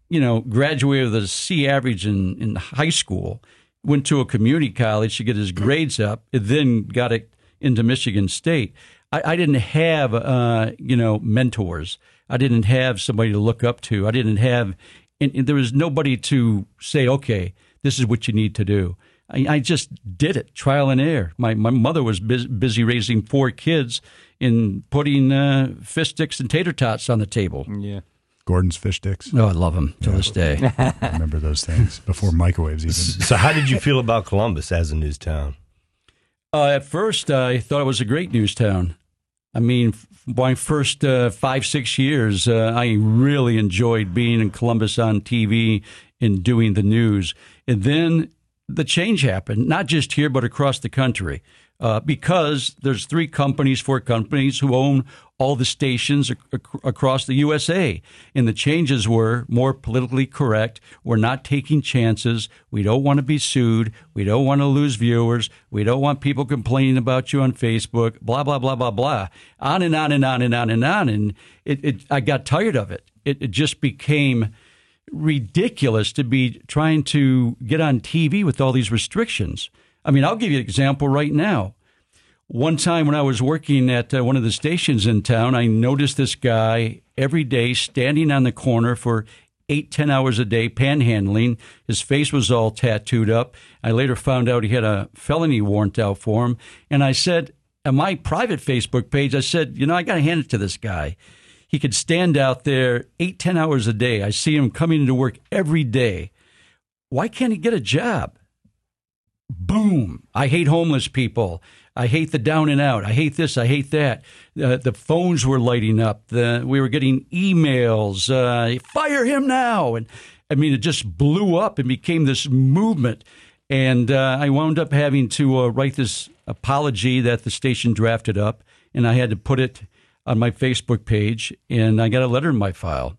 you know, graduated with a C average in, in high school, went to a community college to get his grades up, and then got it into Michigan State. I, I didn't have, uh, you know, mentors. I didn't have somebody to look up to. I didn't have, and, and there was nobody to say, okay, this is what you need to do. I, I just did it, trial and error. My my mother was bus- busy raising four kids and putting uh, fish sticks and tater tots on the table. Yeah. Gorton's fish sticks. Oh, I love them to this day. <laughs> I remember those things before microwaves even. So, how did you feel about Columbus as a news town? Uh, at first, I thought it was a great news town. I mean, my first uh, five, six years, uh, I really enjoyed being in Columbus on TV and doing the news. And then the change happened, not just here, but across the country. Uh, because there's three companies, four companies who own all the stations ac- ac- across the USA. And the changes were more politically correct. We're not taking chances. We don't want to be sued. We don't want to lose viewers. We don't want people complaining about you on Facebook, blah, blah, blah, blah, blah. On and on and on and on and on. And it, it, I got tired of it. It, it just became ridiculous to be trying to get on TV with all these restrictions. I mean, I'll give you an example right now. one time when I was working at uh, one of the stations in town, I noticed this guy every day standing on the corner for eight, ten hours a day panhandling. His face was all tattooed up. I later found out he had a felony warrant out for him. And I said, on my private Facebook page, I said, you know, I got to hand it to this guy. He could stand out there eight, ten hours a day. I see him coming into work every day. Why can't he get a job? Boom. I hate homeless people. I hate the down and out. I hate this. I hate that. Uh, the phones were lighting up. The, we were getting emails. Uh, fire him now. And I mean, it just blew up and became this movement. And uh, I wound up having to uh, write this apology that the station drafted up, and I had to put it on my Facebook page. And I got a letter in my file.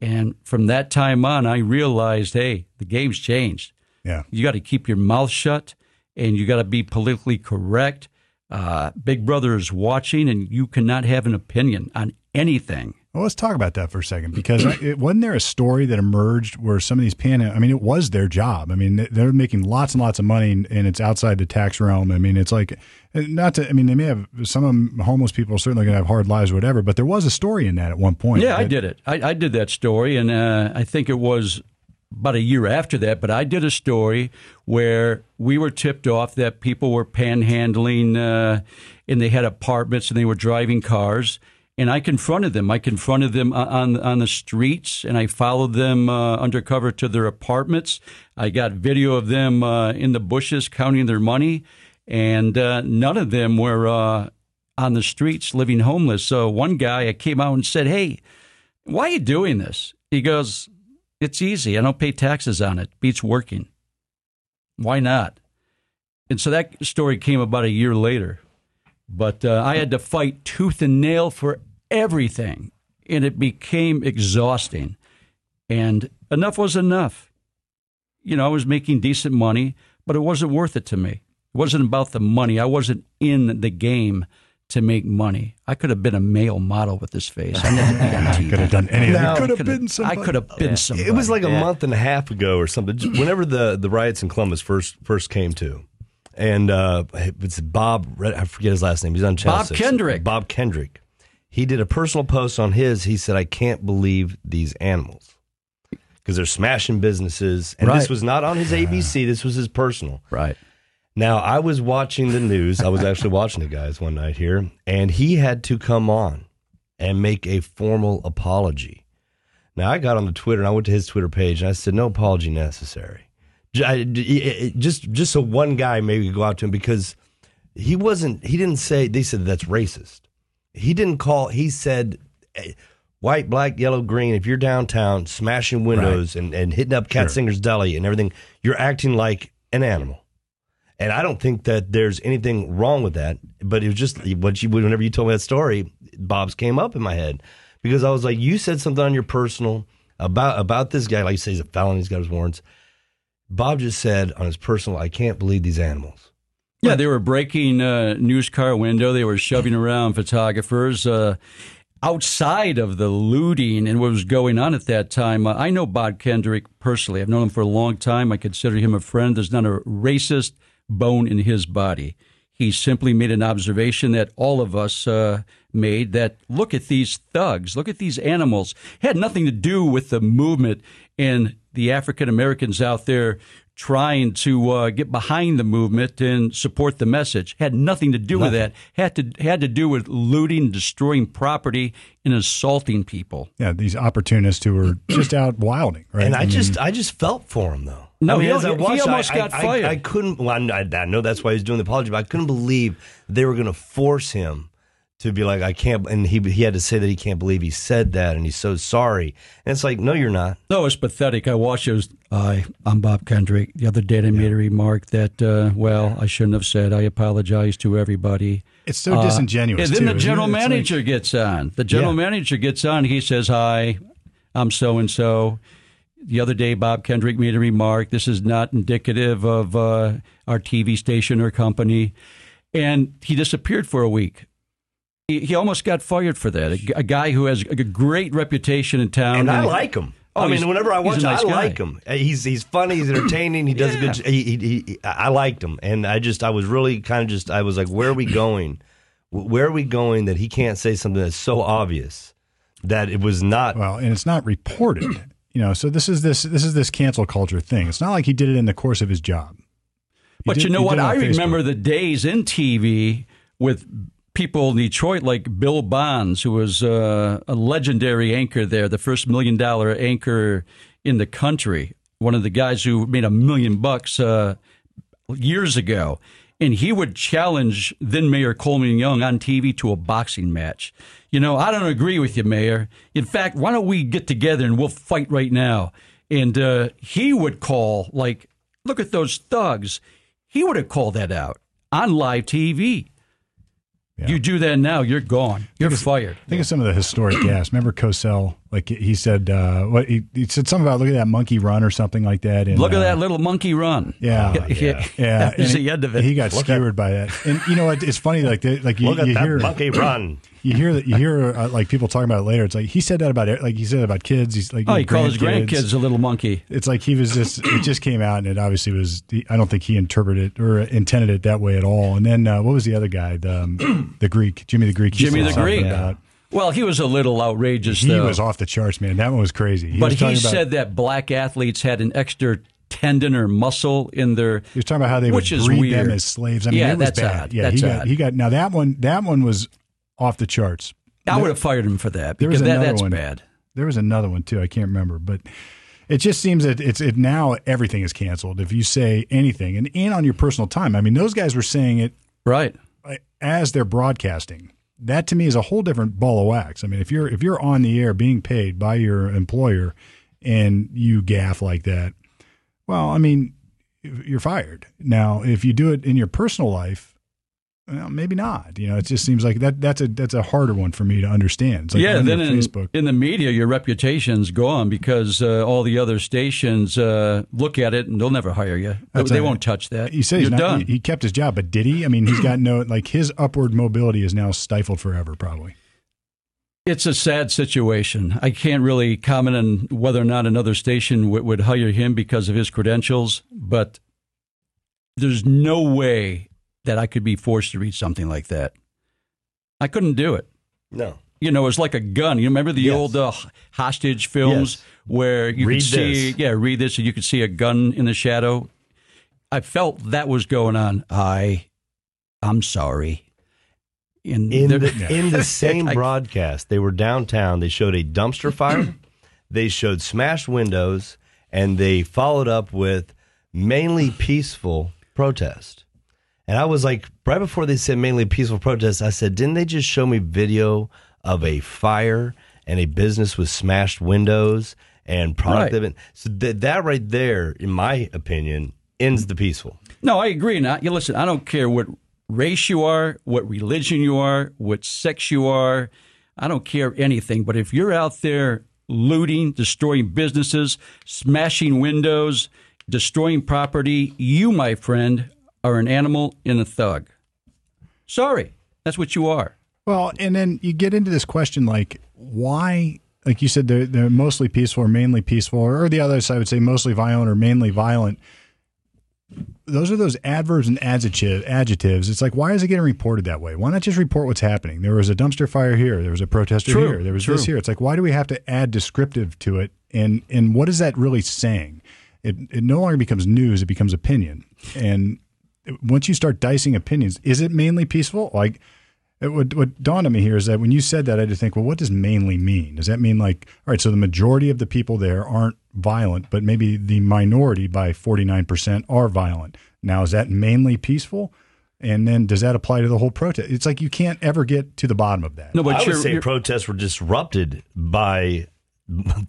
And from that time on, I realized, hey, the game's changed. Yeah. You got to keep your mouth shut and you got to be politically correct. Uh, Big Brother is watching, and you cannot have an opinion on anything. Well, let's talk about that for a second because it, wasn't there a story that emerged where some of these pan I mean, it was their job. I mean, they're making lots and lots of money, and, and it's outside the tax realm. I mean, it's like not to. I mean, they may have some of them, homeless people are certainly going to have hard lives or whatever. But there was a story in that at one point. Yeah, I did it. I, I did that story, and uh, I think it was about a year after that, but I did a story where we were tipped off that people were panhandling uh, and they had apartments and they were driving cars. And I confronted them. I confronted them on on the streets, and I followed them uh, undercover to their apartments. I got video of them uh, in the bushes counting their money, and uh, none of them were uh, on the streets living homeless. So one guy, I came out and said, "Hey, why are you doing this?" He goes, it's easy. I don't pay taxes on it. Beats working. Why not? And so that story came about a year later. But uh, I had to fight tooth and nail for everything, and it became exhausting. And enough was enough. You know, I was making decent money, but it wasn't worth it to me. It wasn't about the money. I wasn't in the game to make money. I could have been a male model with this face. I never <laughs> be on TV. could have done anything. Now- could have been somebody. I could have been somebody. It was like a Yeah. month and a half ago or something. Whenever the, the riots in Columbus first first came to, and uh, it's Bob. I forget his last name. He's on Channel Bob 6. Kendrick. Bob Kendrick. He did a personal post on his. He said, "I can't believe these animals because they're smashing businesses." And Right. this was not on his ABC. <sighs> This was his personal. right. Now, I was watching the news. I was actually watching it, guys, one night here, and he had to come on and make a formal apology. Now, I got on the Twitter and I went to his Twitter page and I said, no apology necessary. J- I- it- it- Just, just so one guy maybe go out to him because he wasn't, he didn't say, they said that's racist. He didn't call, he said, eh, white, black, yellow, green, if you're downtown smashing windows and, and hitting up Katzinger's Deli and everything, you're acting like an animal. And I don't think that there's anything wrong with that. But it was just what you, whenever you told me that story, Bob's came up in my head because I was like, you said something on your personal about about this guy. Like you say, he's a felon. He's got his warrants. Bob just said on his personal, I can't believe these animals. Yeah, they were breaking a news car window. They were shoving around photographers. Uh, outside of the looting and what was going on at that time, uh, I know Bob Kendrick personally. I've known him for a long time. I consider him a friend. There's not a racist bone in his body. He simply made an observation that all of us uh, made that look at these thugs, look at these animals. had nothing to do with the movement and the African Americans out there trying to uh, get behind the movement and support the message. Had nothing to do with that. Had to had to do with looting, destroying property, and assaulting people. Yeah, these opportunists who were <clears throat> just out wilding, right? And I mean, just, I just felt for him though. No, I mean, he- as I he almost I, got I, fired. I, I couldn't. Well, I, I know that's why he's doing the apology, but I couldn't believe they were going to force him to be like, I can't. And he he had to say that he can't believe he said that, and he's so sorry. And it's like, no, you're not. No, it's pathetic. I watched it. Was, I, I'm Bob Kendrick. The other day, I made a remark that, uh, well, I shouldn't have said. I apologize to everybody. it's so disingenuous. And then too, the general it? It's like- manager gets on. The general Yeah. manager gets on. He says, "Hi, I'm so and so." The other day, Bob Kendrick made a remark. This is not indicative of uh, our TV station or company, and he disappeared for a week. He, he almost got fired for that. A guy who has a great reputation in town, And I like him. Oh, I mean, whenever I watch, nice I guy. like him. Uh, He's he's funny. He's entertaining. He does a good. He, he, he, I liked him, and I just I was really kind of just I was like, where are we going? Where are we going that he can't say something that's so obvious that it was not? Well, and it's not reported. You know, so this is this this is this cancel culture thing. It's not like he did it in the course of his job. He But did- you know what? did it on I remember the days in TV with people in Detroit like Bill Bonds, who was uh, a legendary anchor there, the first million dollar anchor in the country, one of the guys who made a million bucks uh, years ago. And he would challenge then Mayor Coleman Young on TV to a boxing match. You know, I don't agree with you, Mayor. In fact, why don't we get together and we'll fight right now? And uh, he would call, like, look at those thugs. He would have called that out on live TV. You do that now, you're gone. You're fired. Think of some of the historic gas. Remember Cosell? Like he said, uh, what he, he said something about look at that monkey run or something like that. And, Look at uh, that little monkey run. Yeah, <laughs> yeah. yeah. <laughs> That was and the end of it. He got Look skewered by that. And you know what? It's funny. Like they, like you, Look at you that hear monkey <clears throat> run. you hear that you hear uh, like people talking about it later. It's like he said that about like he said about kids. He's like Oh, he called his grandkids a little monkey. It's like he was just it just came out and it obviously was. I don't think he interpreted it or intended it that way at all. And then uh, what was the other guy? The um, <clears throat> the Greek Jimmy the Greek. Jimmy the Greek. about- Well, he was a little outrageous, He though. was off the charts, man. That one was crazy. He but was he about, said that black athletes had an extra tendon or muscle in their. He was talking about how they Which would breed weird. them as slaves. I mean, Yeah, it was that's bad. odd. Yeah, That's he got odd. he got now that one that one was off the charts. I would have fired him for that There was because that, another that's one. bad. There was another one too. I can't remember, but it just seems that it's it now everything is canceled if you say anything and and on your personal time. I mean, those guys were saying it Right. as they're broadcasting. That to me is a whole different ball of wax. I mean, if you're if you're on the air being paid by your employer and you gaff like that, well, I mean, you're fired. Now, if you do it in your personal life, well, maybe not. You know, it just seems like that that's a that's a harder one for me to understand. It's like yeah, then in, Facebook. in the media, your reputation's gone because uh, all the other stations uh, look at it and they'll never hire you. They, That's they a- won't touch that. He said You're he's not, done. He, he kept his job, but did he? I mean, he's got no like his upward mobility is now stifled forever, probably. It's a sad situation. I can't really comment on whether or not another station w- would hire him because of his credentials, but there's no way that I could be forced to read something like that. I couldn't do it. No. You know, it's like a gun. You remember the Yes. old uh, hostage films Yes. where you Read could see, this. yeah, read this, and you could see a gun in the shadow. I felt that was going on. I, I'm sorry. And In the <laughs> in the same I- broadcast, they were downtown. They showed a dumpster fire. <clears throat> they showed smashed windows, and they followed up with mainly peaceful protest. And I was like, right before they said mainly peaceful protest, I said, didn't they just show me video of a fire and a business with smashed windows and product? Right. Right. So that that right there, in my opinion, ends the peaceful. No, I agree. Now, you listen. I don't care what race you are, what religion you are, what sex you are. I don't care anything. But if you're out there looting, destroying businesses, smashing windows, destroying property, you, my friend, are an animal and a thug. Sorry, that's what you are. Well, and then you get into this question like, why? Like you said, they're, they're mostly peaceful or mainly peaceful, or the other side would say mostly violent or mainly violent. Those are those adverbs and adjective, adjectives. It's like, why is it getting reported that way? Why not just report what's happening? There was a dumpster fire here. There was a protester True, here. There was true. this here. It's like, why do we have to add descriptive to it? And and what is that really saying? It it no longer becomes news. It becomes opinion. And once you start dicing opinions, is it mainly peaceful? Like it, what, what dawned on me here is that when you said that, I had to think, well, what does mainly mean? Does that mean like, all right, so the majority of the people there aren't violent, but maybe the minority by 49% are violent. Now, is that mainly peaceful? And then does that apply to the whole protest? It's like you can't ever get to the bottom of that. No, but I you're, would say you're- protests were disrupted by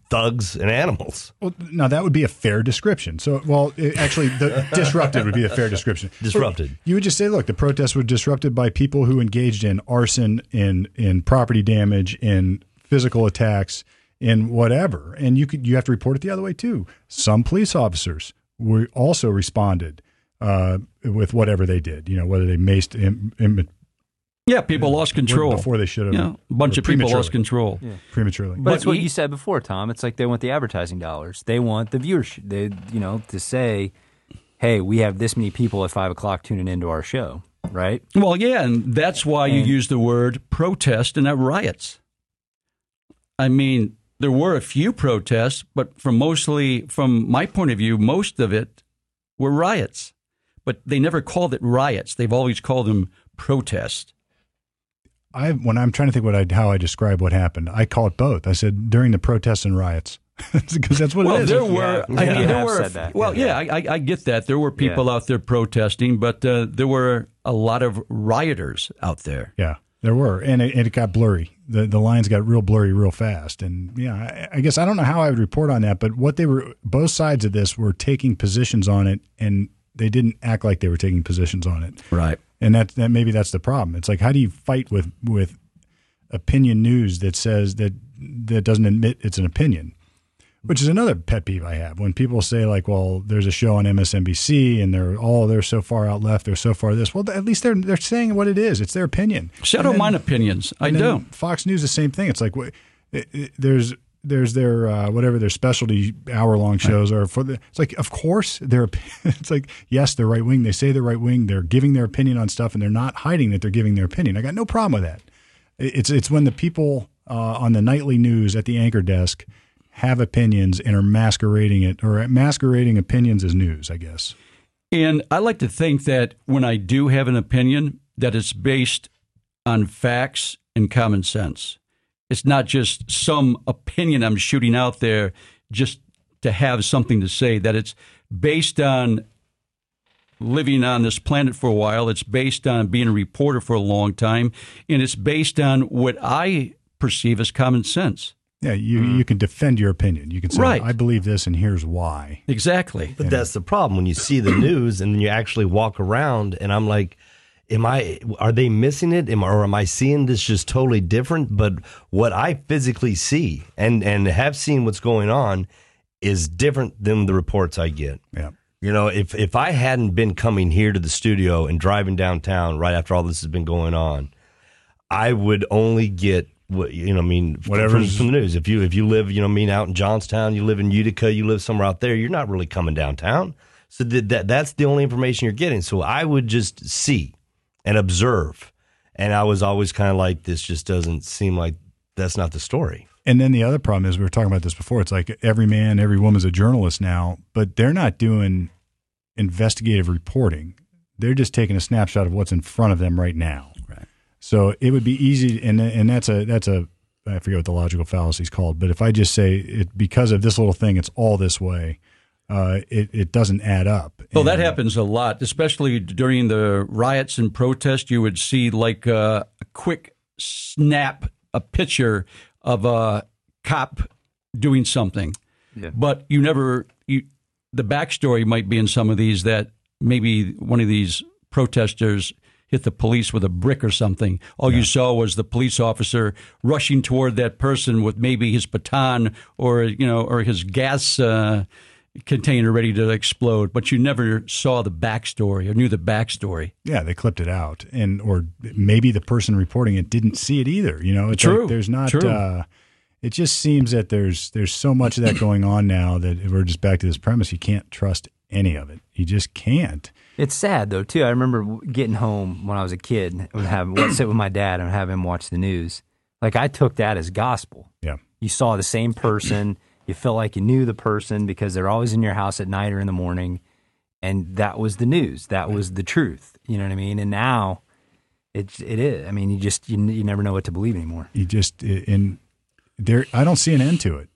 thugs and animals. Well, now that would be a fair description. So, well, it, actually, the <laughs> disrupted would be a fair description. Disrupted. You would just say, look, the protests were disrupted by people who engaged in arson, in in property damage, in physical attacks, in whatever. And you could you have to report it the other way too. Some police officers were also responded uh, with whatever they did. You know, whether they maced Yeah, people lost control before they should have. You know, a bunch of people lost control. yeah. prematurely. But it's what he- you said before, Tom. It's like they want the advertising dollars. They want the viewership. They, you know, to say, "Hey, we have this many people at five o'clock tuning into our show." Right? Well, yeah, and that's why you use the word protest and not riots. I mean, there were a few protests, but from mostly, from my point of view, most of it were riots. But they never called it riots. They've always called them protests. I when I'm trying to think what I how I describe what happened, I call it both. I said during the protests and riots <laughs> because that's what Well, it is. there were. Yeah, I you mean, there were. said that. Well, yeah, I, I, I get that. There were people Yeah. out there protesting, but uh, there were a lot of rioters out there. Yeah, there were, and it, and it got blurry. the The lines got real blurry real fast, and yeah, I, I guess I don't know how I would report on that, but what they were, both sides of this were taking positions on it, and they didn't act like they were taking positions on it, Right. And that that maybe that's the problem. It's like how do you fight with with opinion news that says that that doesn't admit it's an opinion? Which is another pet peeve I have when people say like, "Well, there's a show on MSNBC and they're oh they're so far out left, they're so far this." Well, at least they're they're saying what it is. It's their opinion. See, I don't mind opinions. I don't. Fox News the same thing. It's like wh- it, it, there's there's their uh, whatever their specialty hour long shows are for the. It's like of course they're. <laughs> It's like yes they're right wing. They say they're right wing. They're giving their opinion on stuff and they're not hiding that they're giving their opinion. I got no problem with that. It's it's when the people uh, on the nightly news at the anchor desk have opinions and are masquerading it or masquerading opinions as news. I guess. And I like to think that when I do have an opinion, that it's based on facts and common sense. It's not just some opinion I'm shooting out there just to have something to say, that it's based on living on this planet for a while. It's based on being a reporter for a long time. And it's based on what I perceive as common sense. Yeah, you mm. you can defend your opinion. You can say Right. I believe this and here's why. Exactly. But that's the problem when you see the <clears throat> news and then you actually walk around, and I'm like, am I? Are they missing it? Am, or am I seeing this just totally different? But what I physically see and and have seen what's going on is different than the reports I get. Yeah. You know, if if I hadn't been coming here to the studio and driving downtown right after all this has been going on, I would only get what you know. I mean, from, from the news. If you if you live, you know, I mean, out in Johnstown, you live in Utica, you live somewhere out there, you're not really coming downtown. So that, that that's the only information you're getting. So I would just see and observe, and I was always kind of like, this just doesn't seem like that's not the story. And then the other problem is we were talking about this before. It's like every man, every woman's a journalist now, but they're not doing investigative reporting. They're just taking a snapshot of what's in front of them right now. Right. So it would be easy, and and that's a that's a I forget what the logical fallacy is called, but if I just say it because of this little thing, it's all this way, uh, it it doesn't add up. Well, that happens a lot, especially during the riots and protests. You would see like uh, a quick snap, a picture of a cop doing something, Yeah. but you never. You, the backstory might be in some of these that maybe one of these protesters hit the police with a brick or something. All you saw was the police officer rushing toward that person with maybe his baton or you know or his gas uh, container ready to explode, but you never saw the backstory or knew the backstory. Yeah, they clipped it out, and or maybe the person reporting it didn't see it either. You know, it's True, like there's not. true. Uh, it just seems that there's there's so much of that going on now that we're just back to this premise. You can't trust any of it. You just can't. It's sad though too. I remember getting home when I was a kid and would have <clears throat> sit with my dad and have him watch the news. Like I took that as gospel. Yeah, You saw the same person. You felt like you knew the person because they're always in your house at night or in the morning, and that was the news. That was the truth. You know what I mean? And now, it's it is. I mean, you just you, you never know what to believe anymore. you just in there. I don't see an end to it.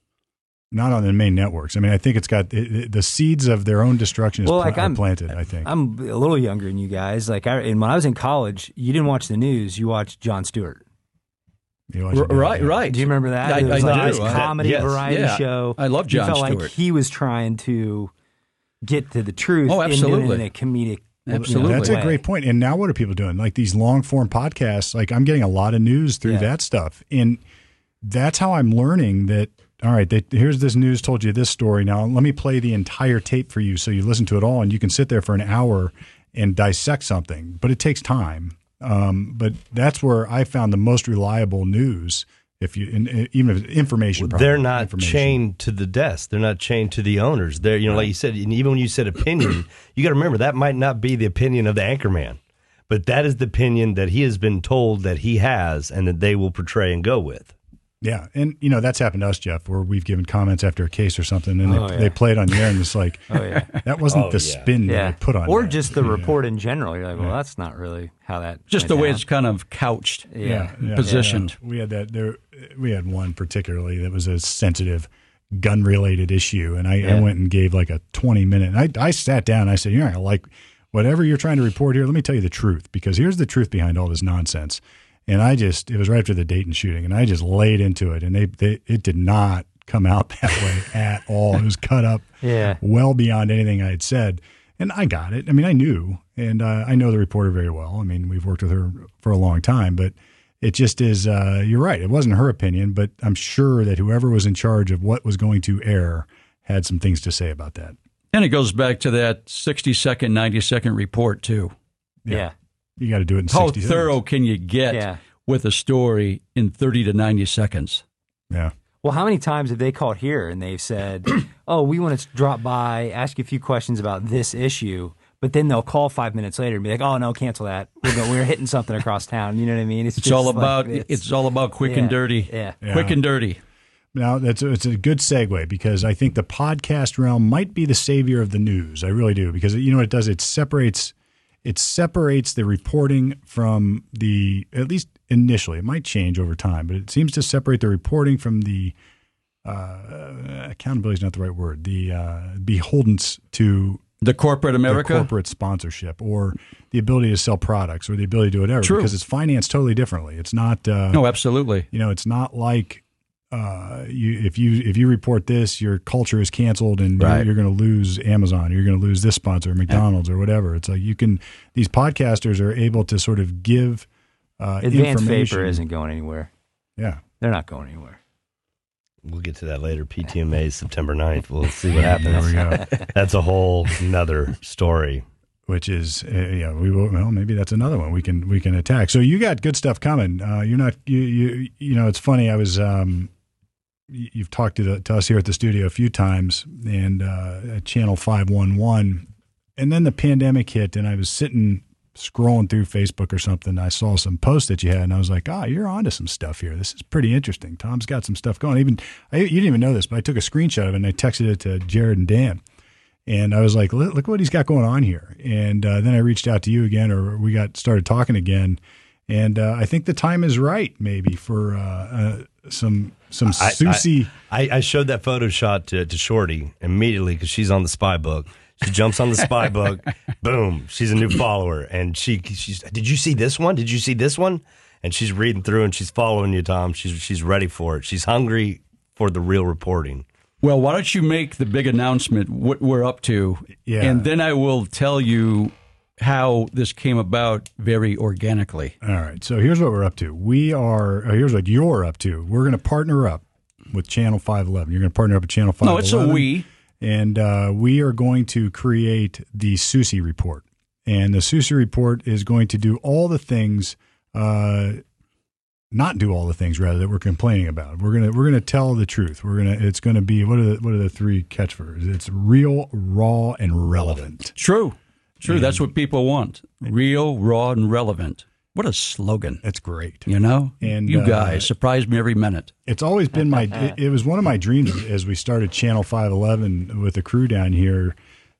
Not on the main networks. I mean, I think it's got it, the seeds of their own destruction is Well, like are I'm- planted. I think. I'm a little younger than you guys. Like I, and when I was in college, you didn't watch the news. You watched Jon Stewart. You watch right, yeah. right. Do you remember that? I- it was I like do. this I- comedy yes. variety Yeah. show. I love You Jon felt like he was trying to get to the truth. Oh, and doing it absolutely. in a comedic. you know, Absolutely. That's a great point. And now what are people doing? Like these long form podcasts, like I'm getting a lot of news through Yeah. that stuff. And that's how I'm learning that, all right, they, here's this news told you this story. Now let me play the entire tape for you so you listen to it all and you can sit there for an hour and dissect something. But it takes time. Um, but that's where I found the most reliable news. If you, in, even if information, probably, They're not information. chained to the desk. They're not chained to the owners. They're, you know, like you said, and even when you said opinion, you got to remember that might not be the opinion of the anchorman, but that is the opinion that he has been told that he has and that they will portray and go with. Yeah, and you know that's happened to us, Jeff, where we've given comments after a case or something, and Oh, they, yeah. they play it on the air, and it's like, <laughs> Oh yeah, that wasn't Oh, the yeah. spin that yeah. I put on, or that. just the report in general. You're like, well, that's not really how that. Just the went way it's kind of couched. Yeah. yeah, Positioned. yeah. We had that there. We had one particularly that was a sensitive gun related issue, and I, I went and gave like a twenty minute. And I I sat down. And I said, "You're not gonna like whatever you're trying to report here. Let me tell you the truth, because here's the truth behind all this nonsense." And I just it was right after the Dayton shooting, and I just laid into it, and they, they it did not come out <laughs> that way at all. It was cut up Yeah. well beyond anything I had said. And I got it. I mean, I knew, and uh, I know the reporter very well. I mean, we've worked with her for a long time, but it just is, uh, you're right. It wasn't her opinion, but I'm sure that whoever was in charge of what was going to air had some things to say about that. And it goes back to that 60 second, 90 second report, too. Yeah. You got to do it in How thorough seconds. can you get Yeah. with a story in 30 to 90 seconds? Yeah. Well, how many times have they called here and they've said, <clears throat> "Oh, we want to drop by, ask you a few questions about this issue," but then they'll call five minutes later and be like, "Oh no, cancel that. We're, go- we're hitting something across town." You know what I mean? It's just all about this. it's all about quick Yeah. and dirty. Yeah. Quick and dirty. Now that's it's a good segue because I think the podcast realm might be the savior of the news. I really do because you know what it does. It separates it separates the reporting from the at least initially. It might change over time, but it seems to separate the reporting from the uh, accountability is not the right word. The uh, beholdens to The corporate the America. corporate sponsorship or the ability to sell products or the ability to do whatever True. because it's financed totally differently. It's not. Uh, no, absolutely. you know, it's not like uh, you if you if you report this, your culture is canceled and you're- you're, going to lose Amazon, you're going to lose this sponsor, McDonald's, or whatever. It's like you can these podcasters are able to sort of give uh, Advanced information. Vapor isn't going anywhere. Yeah, They're not going anywhere. We'll get to that later. PMTA is September 9th. We'll see what <laughs> there happens. we go. <laughs> That's a whole nother story. Which is, uh, yeah, we will. Well, maybe that's another one we can we can attack. So you got good stuff coming. Uh, you're not you you you know. It's funny. I was um, y- you've talked to, to us here at the studio a few times, and uh, at Channel Five One One, and then the pandemic hit, and I was sitting scrolling through Facebook or something. I saw some posts that you had, and I was like, "Ah, you're onto some stuff here. This is pretty interesting." Tom's got some stuff going. Even I, you didn't even know this, but I took a screenshot of it and I texted it to Jared and Dan. And I was like, look, look what he's got going on here. And uh, then I reached out to you again, or we got started talking again. And uh, I think the time is right, maybe for uh, uh, some some I- Sussi. I, I showed that photo shot to, to Shorty immediately because she's on the spy book. She jumps on the spy book. <laughs> Boom. She's a new follower. And she she's did you see this one? Did you see this one? And she's reading through and she's following you, Tom. She's she's ready for it. She's hungry for the real reporting. Well, why don't you make the big announcement what we're up to, Yeah. and then I will tell you how this came about very organically. All right. So here's what we're up to. We are. Here's what you're up to. We're going to partner up with Channel Five Eleven. You're going to partner up with Channel Five. No, it's a we. and uh, we are going to create the Sussi report. And the Sussi report is going to do all the things, uh, not do all the things rather that we're complaining about. We're gonna we're gonna tell the truth. We're gonna it's gonna be what are the what are the three catchwords? It's real, raw, and relevant. True, true. That's what people want: real, raw, and relevant. What a slogan! That's great. You know, And, you uh, guys surprise me every minute. It's always been my. <laughs> It, it was one of my dreams as we started Channel Five Eleven with the crew down here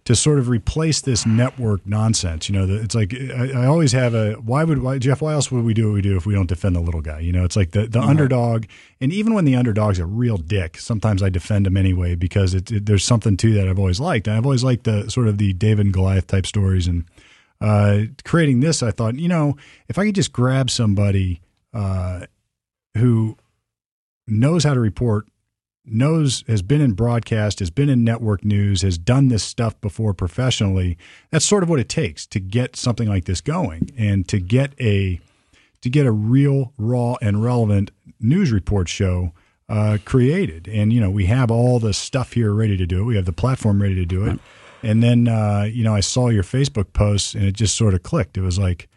to sort of replace this network nonsense. You know, it's like I, I always have a. Why would why, Jeff? Why else would we do what we do if we don't defend the little guy? You know, it's like the the underdog, and even when the underdog's a real dick, sometimes I defend him anyway because it, it, there's something to that I've always liked. And I've always liked the sort of the David and Goliath type stories and. Uh, creating this, I thought, you know, if I could just grab somebody uh, who knows how to report, knows has been in broadcast, has been in network news, has done this stuff before professionally. That's sort of what it takes to get something like this going and to get a to get a real, raw, and relevant news report show uh, created. And you know, we have all the stuff here ready to do it. We have the platform ready to do it. And then uh, you know, I saw your Facebook post, and it just sort of clicked. It was like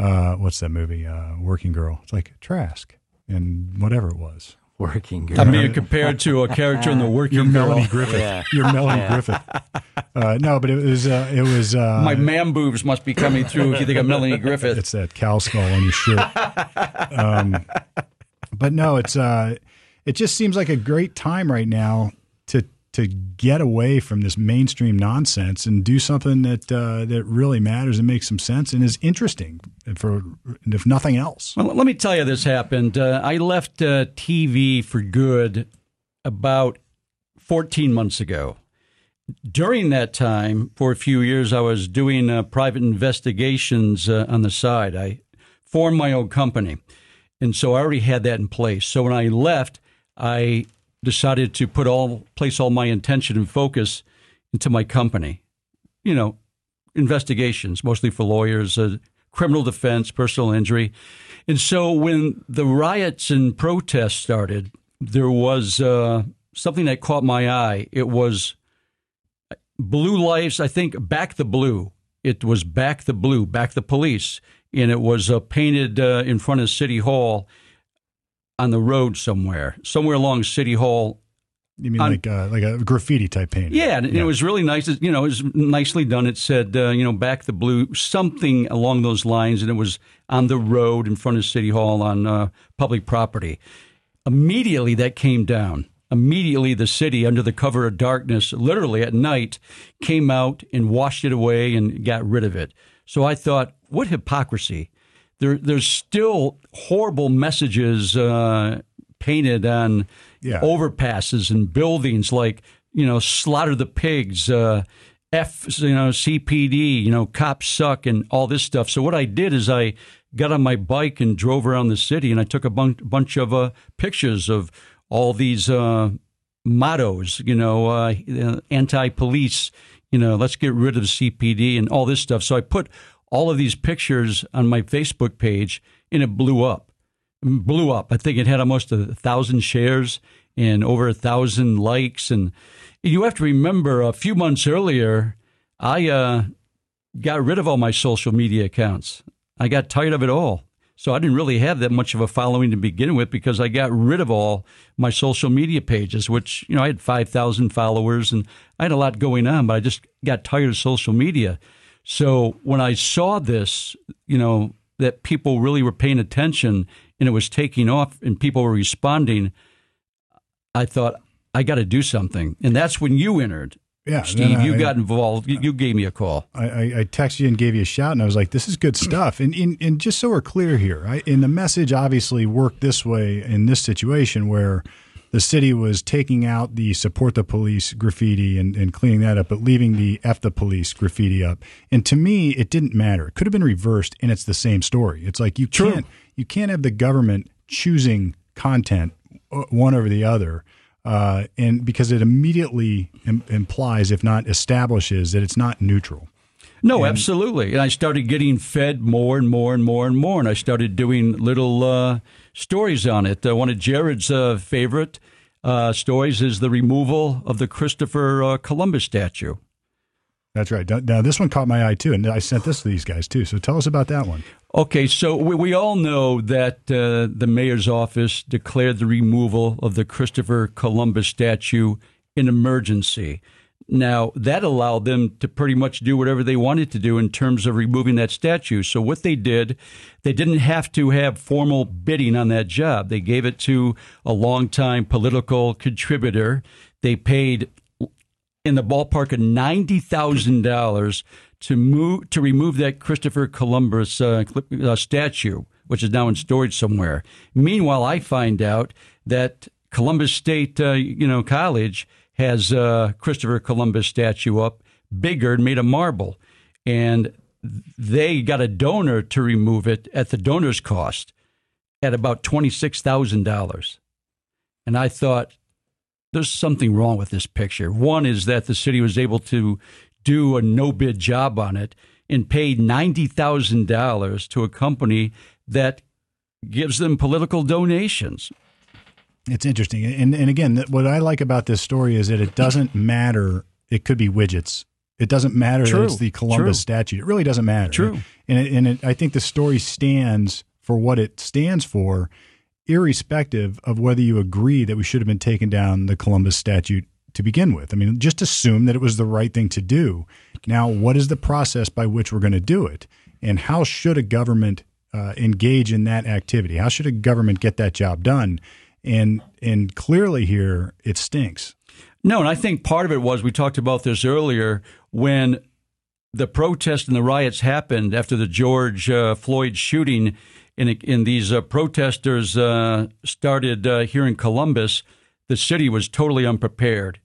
uh, what's that movie? Uh, Working Girl. It's like Trask and whatever it was. Working girl. I'm being compared to a character in the <laughs> working You're Girl. Melanie Griffith. Yeah. <laughs> You're Melanie Griffith. Uh, no, but it was uh, it was uh, My man boobs must be coming through if you think of Melanie Griffith. It's that cow skull on your shirt. um, but no, it's uh, it just seems like a great time right now to to get away from this mainstream nonsense and do something that uh, that really matters and makes some sense and is interesting for if nothing else. Well, let me tell you, this happened. Uh, I left uh, TV for good about 14 months ago. During that time, for a few years, I was doing uh, private investigations uh, on the side. I formed my own company. And so I already had that in place. So when I left, I decided to put all place all my intention and focus into my company. You know, investigations, mostly for lawyers, uh, criminal defense, personal injury. And so when the riots and protests started, there was uh, something that caught my eye. It was Blue Lives, I think, Back the Blue. It was Back the Blue, Back the Police. And it was uh, painted uh, in front of City Hall on the road somewhere, somewhere along City Hall You mean On- like uh, like a graffiti type painting? yeah, and it was really nice. You know, it was nicely done. It said, uh, you know, back the blue, something along those lines, and it was on the road in front of City Hall on uh, public property. Immediately, that came down. Immediately, the city, under the cover of darkness, literally at night, came out and washed it away and got rid of it. So I thought, what hypocrisy! There, there's still horrible messages uh, painted on Yeah. overpasses and buildings like you know slaughter the pigs uh f you know cpd you know cops suck and all this stuff so what i did is i got on my bike and drove around the city and i took a bun- bunch of uh, pictures of all these uh mottos you know uh, anti-police you know let's get rid of the cpd and all this stuff so i put all of these pictures on my facebook page and it blew up blew up. I think it had almost a thousand shares and over a thousand likes. And you have to remember, a few months earlier, I uh, got rid of all my social media accounts. I got tired of it all. So I didn't really have that much of a following to begin with because I got rid of all my social media pages, which, you know, I had 5,000 followers and I had a lot going on, but I just got tired of social media. So when I saw this, you know, that people really were paying attention and it was taking off and people were responding, I thought, I got to do something. And that's when you entered. Yeah, Steve, then you got involved. You, you gave me a call. I, I, I texted you and gave you a shout, and I was like, "This is good stuff." And, and, and just so we're clear here, I, and the message obviously worked this way in this situation where the city was taking out the support the police graffiti and, and cleaning that up, but leaving the F the police graffiti up. And to me, it didn't matter. It could have been reversed, and it's the same story. It's like you True. can't you can't have the government choosing content uh, one over the other. Uh, and because it immediately Im- implies, if not establishes, that it's not neutral. No, absolutely. And I started getting fed more and more and more and more. And I started doing little uh, stories on it. Uh, one of Jared's uh, favorite uh, stories is the removal of the Christopher uh, Columbus statue. That's right. Now this one caught my eye too, and I sent this to these guys too. So tell us about that one. Okay, so we, we all know that uh, the mayor's office declared the removal of the Christopher Columbus statue an emergency. Now, that allowed them to pretty much do whatever they wanted to do in terms of removing that statue. So, what they did, they didn't have to have formal bidding on that job. They gave it to a longtime political contributor. They paid in the ballpark of ninety thousand dollars to move to remove that Christopher Columbus uh, uh, statue, which is now in storage somewhere. Meanwhile, I find out that Columbus State, uh, you know, College has a Christopher Columbus statue up, bigger, made of marble, and they got a donor to remove it at the donor's cost at about twenty six thousand dollars. And I thought, there's something wrong with this picture. One is that the city was able to do a no bid job on it and paid $90,000 to a company that gives them political donations. It's interesting, and and again, what I like about this story is that it doesn't matter. It could be widgets. It doesn't matter True. that it's the Columbus True. statute. It really doesn't matter. True. And it, and it, I think the story stands for what it stands for, irrespective of whether you agree that we should have been taking down the Columbus statute to begin with. I mean, just assume that it was the right thing to do. Now, what is the process by which we're going to do it? And how should a government uh, engage in that activity? How should a government get that job done? And and clearly here it stinks. No, and I think part of it was we talked about this earlier when the protests and the riots happened after the George uh, Floyd shooting. In, in these uh, protesters uh, started uh, here in Columbus, the city was totally unprepared.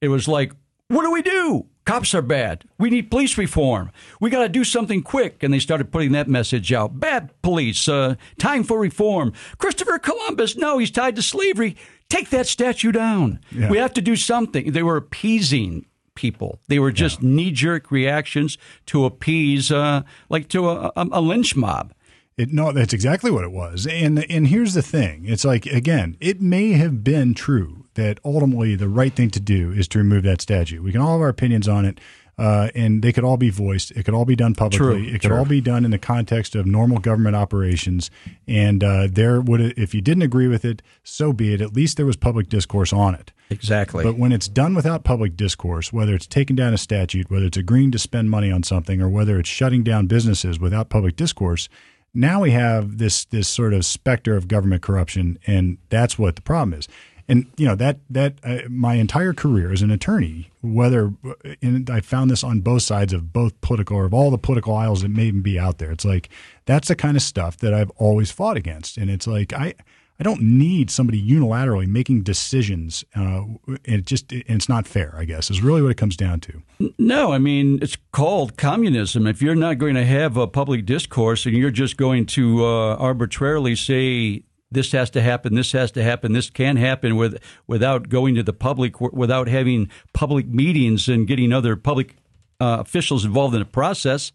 It was like, what do we do? Cops are bad. We need police reform. We got to do something quick. And they started putting that message out. Bad police. Uh, time for reform. Christopher Columbus. No, he's tied to slavery. Take that statue down. Yeah. We have to do something. They were appeasing people. They were just knee jerk reactions to appease, uh, like to a, a, a lynch mob. It, no, that's exactly what it was. And and here's the thing: it's like again, it may have been true that ultimately the right thing to do is to remove that statue. We can all have our opinions on it, uh, and they could all be voiced. It could all be done publicly. True, it could true. all be done in the context of normal government operations. And uh, there would, if you didn't agree with it, so be it. At least there was public discourse on it. Exactly. But when it's done without public discourse, whether it's taking down a statute, whether it's agreeing to spend money on something, or whether it's shutting down businesses without public discourse, now we have this this sort of specter of government corruption, and that's what the problem is. And you know that that uh, my entire career as an attorney, whether and I found this on both sides of both political or of all the political aisles that may be out there. It's like that's the kind of stuff that I've always fought against, and it's like I. I don't need somebody unilaterally making decisions, uh, and it just and it's not fair. I guess is really what it comes down to. No, I mean, it's called communism. If you're not going to have a public discourse and you're just going to uh, arbitrarily say this has to happen, this has to happen, this can happen with, without going to the public, without having public meetings and getting other public uh, officials involved in the process,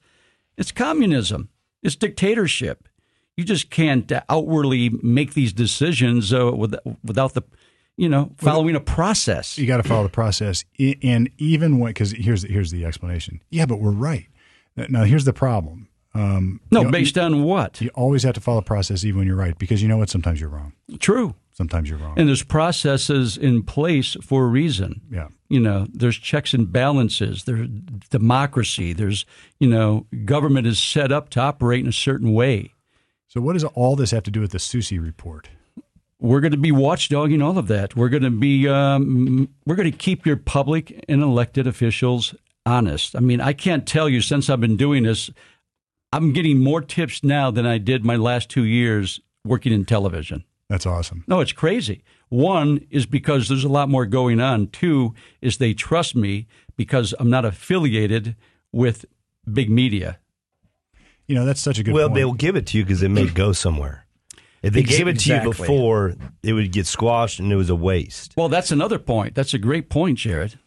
it's communism. It's dictatorship. You just can't outwardly make these decisions uh, with, without the, you know, following a process. You got to follow the process, and even when because here's here's the explanation. Yeah, but we're right. Now here's the problem. Um, No, you know, based on what? you always have to follow the process even when you're right because you know what? Sometimes you're wrong. True. Sometimes you're wrong. And there's processes in place for a reason. yeah. You know, there's checks and balances. There's democracy. There's, you know, government is set up to operate in a certain way. So what does all this have to do with the Sussi report? We're going to be watchdogging all of that. We're going to be, um, we're going to keep your public and elected officials honest. I mean, I can't tell you since I've been doing this, I'm getting more tips now than I did my last two years working in television. That's awesome. No, it's crazy. One is because there's a lot more going on. Two is they trust me because I'm not affiliated with big media. You know, that's such a good well, point. they'll give it to you because it may go somewhere. If they Ex- gave it to you exactly. before, it would get squashed and it was a waste. Well, that's another point. That's a great point, Jared.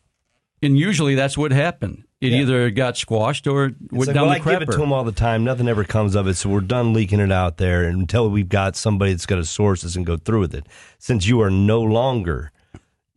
And usually that's what happened. It either got squashed or It's went like, down well, the I give it to them all the time. Nothing ever comes of it, so we're done leaking it out there until we've got somebody that's got to source this and go through with it. Since you are no longer,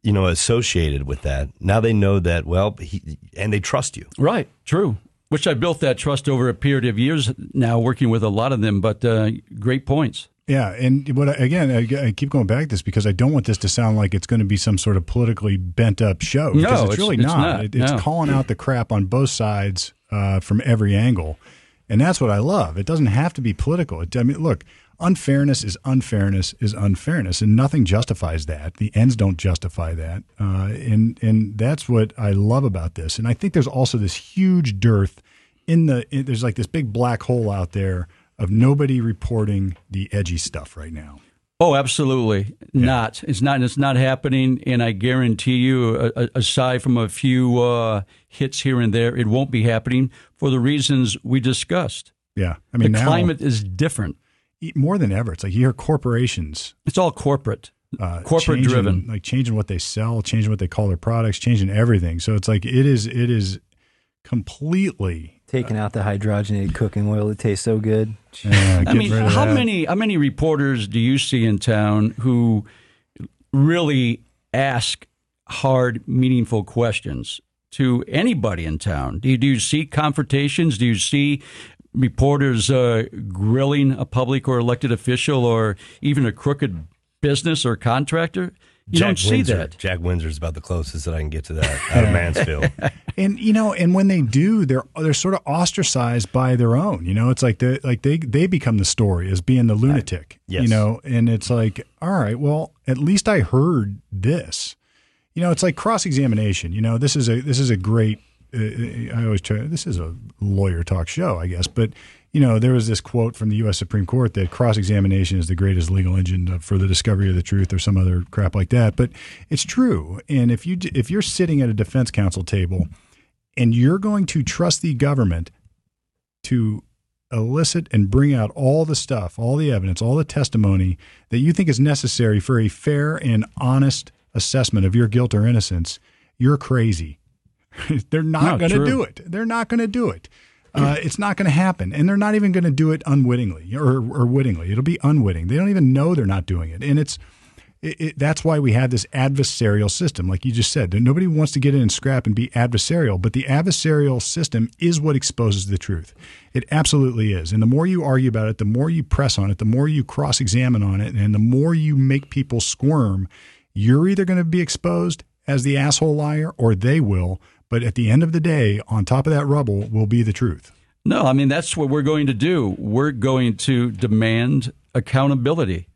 you know, associated with that, now they know that. Well, he, and they trust you. Right, true. Which I built that trust over a period of years now, working with a lot of them. But uh, great points. Yeah, and what I- again, I, I keep going back to this because I don't want this to sound like it's going to be some sort of politically bent up show. No, because it's, it's- really it's not. not, It- it's no. calling out the crap on both sides uh, from every angle, and that's what I love. It doesn't have to be political. It, I mean, look, unfairness is unfairness is unfairness, and nothing justifies that. The ends don't justify that, uh, and and that's what I love about this. And I think there's also this huge dearth in the. In, there's like this big black hole out there of nobody reporting the edgy stuff right now. Oh, absolutely not. It's not. It's not happening. And I guarantee you, aside from a few uh, hits here and there, it won't be happening for the reasons we discussed. Yeah, I mean the now climate is different. more than ever. It's like you hear corporations It's all corporate, uh, corporate changing- driven. like changing what they sell, changing what they call their products, changing everything. So it's like it is it is completely. Taking out the hydrogenated cooking oil, it tastes so good. Uh, I mean, how that. many how many reporters do you see in town who really ask hard, meaningful questions to anybody in town. Do you, do you see confrontations? Do you see reporters uh, grilling a public or elected official or even a crooked business or contractor? You Jack don't see Windsor. that. Jack Windsor's about the closest that I can get to that <laughs> out of Mansfield. <laughs> and you know, and when they do, they're they're sort of ostracized by their own. You know, it's like they like they they become the story as being the lunatic. Yes. You know, and it's like, all right, well, at least I heard this. You know, it's like cross examination. You know, this is a this is a great. Uh, I always try. This is a lawyer talk show, I guess, but you know, there was this quote from the U.S. Supreme Court that cross examination is the greatest legal engine for the discovery of the truth, or some other crap like that. But it's true. And if you if you're sitting at a defense counsel table and you're going to trust the government to elicit and bring out all the stuff, all the evidence, all the testimony that you think is necessary for a fair and honest assessment of your guilt or innocence, you're crazy. <laughs> They're not No, going to do it. They're not going to do it. Uh, it's not going to happen, and they're not even going to do it unwittingly or, or wittingly. It'll be unwitting. They don't even know they're not doing it, and it's it, it, that's why we have this adversarial system, like you just said. Nobody wants to get in and scrap and be adversarial, but the adversarial system is what exposes the truth. It absolutely is. And the more you argue about it, the more you press on it, the more you cross examine on it, and the more you make people squirm, you're either going to be exposed as the asshole liar or they will. But at the end of the day, on top of that rubble will be the truth. No, I mean, that's what we're going to do. We're going to demand accountability.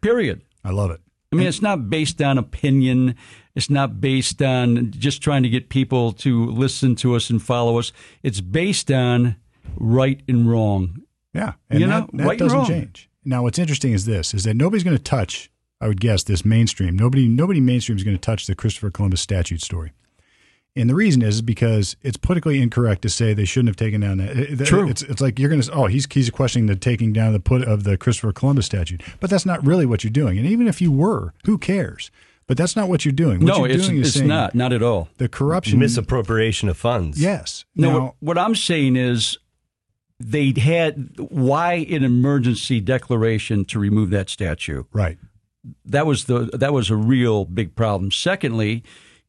Period. I love it. I mean, it's not based on opinion. It's not based on just trying to get people to listen to us and follow us. It's based on right and wrong. Yeah, and You that, know, that right doesn't wrong. change. Now, what's interesting is this: is that nobody's going to touch. I would guess this mainstream. Nobody, nobody mainstream is going to touch the Christopher Columbus statute story. And the reason is because it's politically incorrect to say they shouldn't have taken down that. it- True. It's, it's like you're going to. Oh, he's he's questioning the taking down the put of the Christopher Columbus statute, but that's not really what you're doing. And even if you were, who cares? But that's not what you're doing. What no, you're it's, doing is it's not. Not at all. The corruption. Misappropriation of funds. Yes. No, Now, what, what I'm saying is they had why an emergency declaration to remove that statue. right. That was the that was a real big problem. Secondly,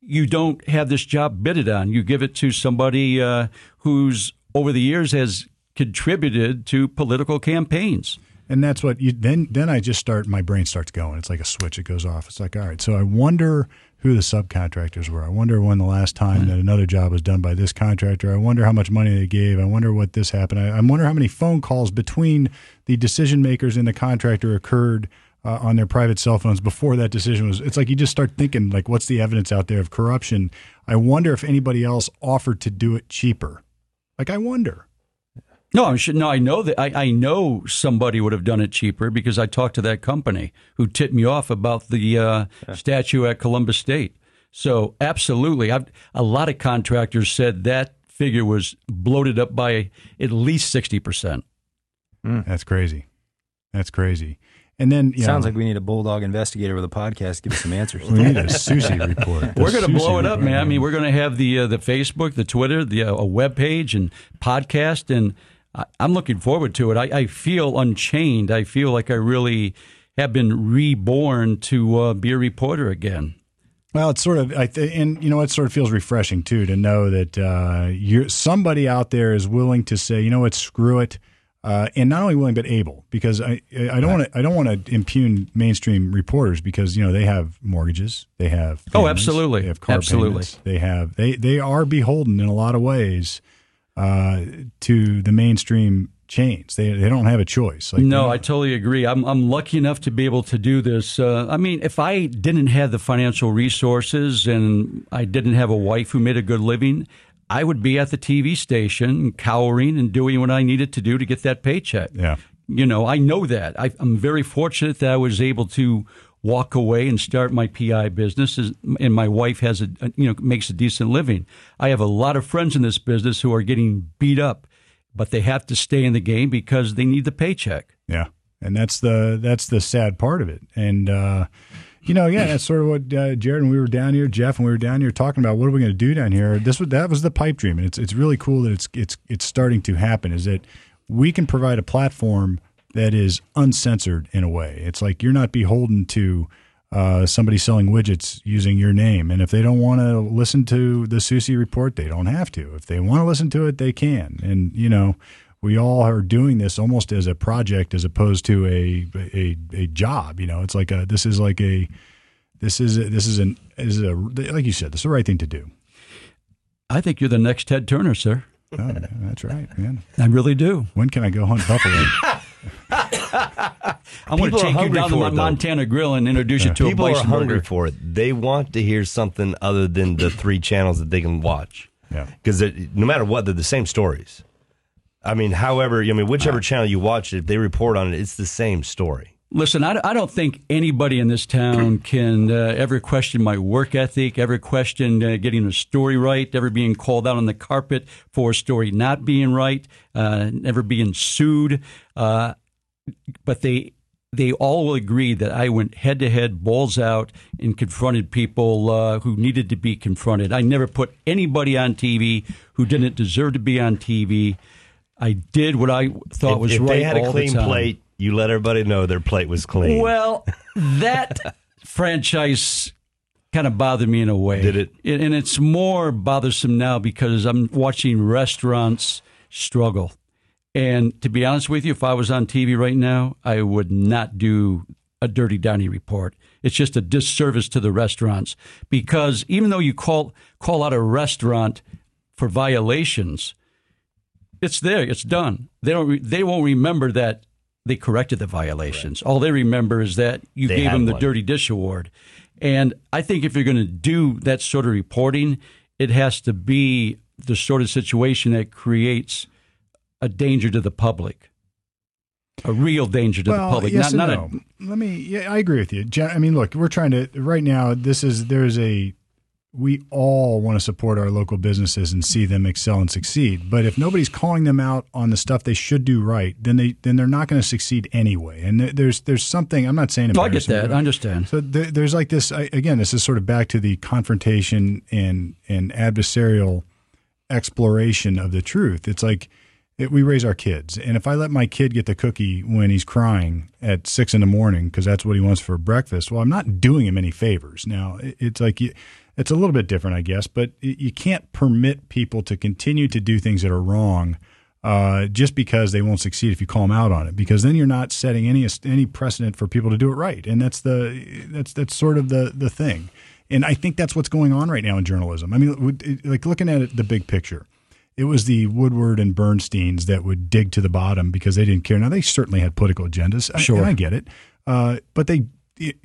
you don't have this job bidded on. You give it to somebody uh, who's over the years has contributed to political campaigns. And that's what you then then I just start my brain starts going. It's like a switch it goes off. It's like, all right, so I wonder who the subcontractors were. I wonder when the last time that another job was done by this contractor. I wonder how much money they gave. I wonder what this happened. I, I wonder how many phone calls between the decision makers and the contractor occurred uh, on their private cell phones before that decision was. It's like you just start thinking like, what's the evidence out there of corruption? I wonder if anybody else offered to do it cheaper. Like I wonder. No, I should, no, I know that I, I know somebody would have done it cheaper because I talked to that company who tipped me off about the uh, statue at Columbus State. So absolutely, I've, a lot of contractors said that figure was bloated up by at least sixty percent. That's crazy. That's crazy. And then you Sounds know, like we need a bulldog investigator with a podcast. To give us some answers. We need a Sussi report. <laughs> The We're going to blow it up, report. man. I mean, we're going to have the uh, the Facebook, the Twitter, the uh, a web page, and podcast, and I, I'm looking forward to it. I, I feel unchained. I feel like I really have been reborn to uh, be a reporter again. Well, it's sort of, I th- and you know, it sort of feels refreshing too to know that uh, you're somebody out there is willing to say, you know what, screw it, uh, and not only willing but able. Because I, I don't want to, I don't want to impugn mainstream reporters because you know they have mortgages, they have, Oh, absolutely. they have car Absolutely. payments, they have, they they are beholden in a lot of ways uh, to the mainstream chains. They they don't have a choice. Like, No, you know, I totally agree. I'm I'm lucky enough to be able to do this. Uh, I mean, if I didn't have the financial resources and I didn't have a wife who made a good living, I would be at the TV station cowering and doing what I needed to do to get that paycheck. yeah. You know, I know that. I, I'm very fortunate that I was able to walk away and start my PI business, and my wife has a you know makes a decent living. I have a lot of friends in this business who are getting beat up, but they have to stay in the game because they need the paycheck. Yeah, and that's the that's the sad part of it. And uh, you know, yeah, that's sort of what uh, Jared and we were down here, Jeff, and we were down here talking about what are we going to do down here. This was that was the pipe dream, and it's it's really cool that it's it's it's starting to happen. Is that we can provide a platform that is uncensored in a way. It's like you're not beholden to. uh, somebody selling widgets using your name. And if they don't want to listen to the Sussi report, they don't have to. If they want to listen to it, they can. And you know, we all are doing this almost as a project as opposed to a a, a job. You know, it's like a this is like a this is a, this is an is a like you said, this is the right thing to do. I think you're the next Ted Turner, sir. Oh, that's right, man. I really do. When can I go hunt buffalo? I'm going to take you down to my it. Montana Grill and introduce you to People a place. People are hungry burger. for it. They want to hear something other than the three channels that they can watch. Yeah. Because no matter what, they're the same stories. I mean, however, I mean, whichever channel you watch it, if they report on it, it's the same story. Listen, I, I don't think anybody in this town <clears throat> can uh, ever question my work ethic, ever question uh, getting a story right, ever being called out on the carpet for a story not being right, uh, never being sued. Uh, but they they all will agree that I went head to head, balls out, and confronted people uh, who needed to be confronted. I never put anybody on TV who didn't deserve to be on TV. I did what I thought if was if right they had a clean plate, you let everybody know their plate was clean. Well, <laughs> that franchise kind of bothered me in a way. Did it? And it's more bothersome now because I'm watching restaurants struggle. And to be honest with you, if I was on TV right now, I would not do a Dirty Donny report. It's just a disservice to the restaurants because even though you call call out a restaurant for violations, it's there, it's done. They don't re- they won't remember that they corrected the violations. All they remember is that you They gave them the one. Dirty Dish Award. And I think if you're going to do that sort of reporting, it has to be the sort of situation that creates a danger to the public, a real danger to well, the public. yes not, not and no. Let me. Yeah, I agree with you. I mean, look, we're trying to right now. This is there's a. We all want to support our local businesses and see them excel and succeed. But if nobody's calling them out on the stuff they should do right, then they then they're not going to succeed anyway. And there's there's something I'm not saying. I get that. I understand. So there, there's like this I- again. This is sort of back to the confrontation and and adversarial exploration of the truth. It's like it, we raise our kids, and if I let my kid get the cookie when he's crying at six in the morning because that's what he wants for breakfast, well, I'm not doing him any favors. Now it- it's like you, it's a little bit different, I guess, but you can't permit people to continue to do things that are wrong. Uh, just because they won't succeed if you call them out on it, because then you're not setting any any precedent for people to do it right, and that's the that's that's sort of the the thing. And I think that's what's going on right now in journalism. I mean, like looking at it, the big picture, it was the Woodward and Bernsteins that would dig to the bottom because they didn't care. Now they certainly had political agendas, I- Sure. and I get it, uh, but they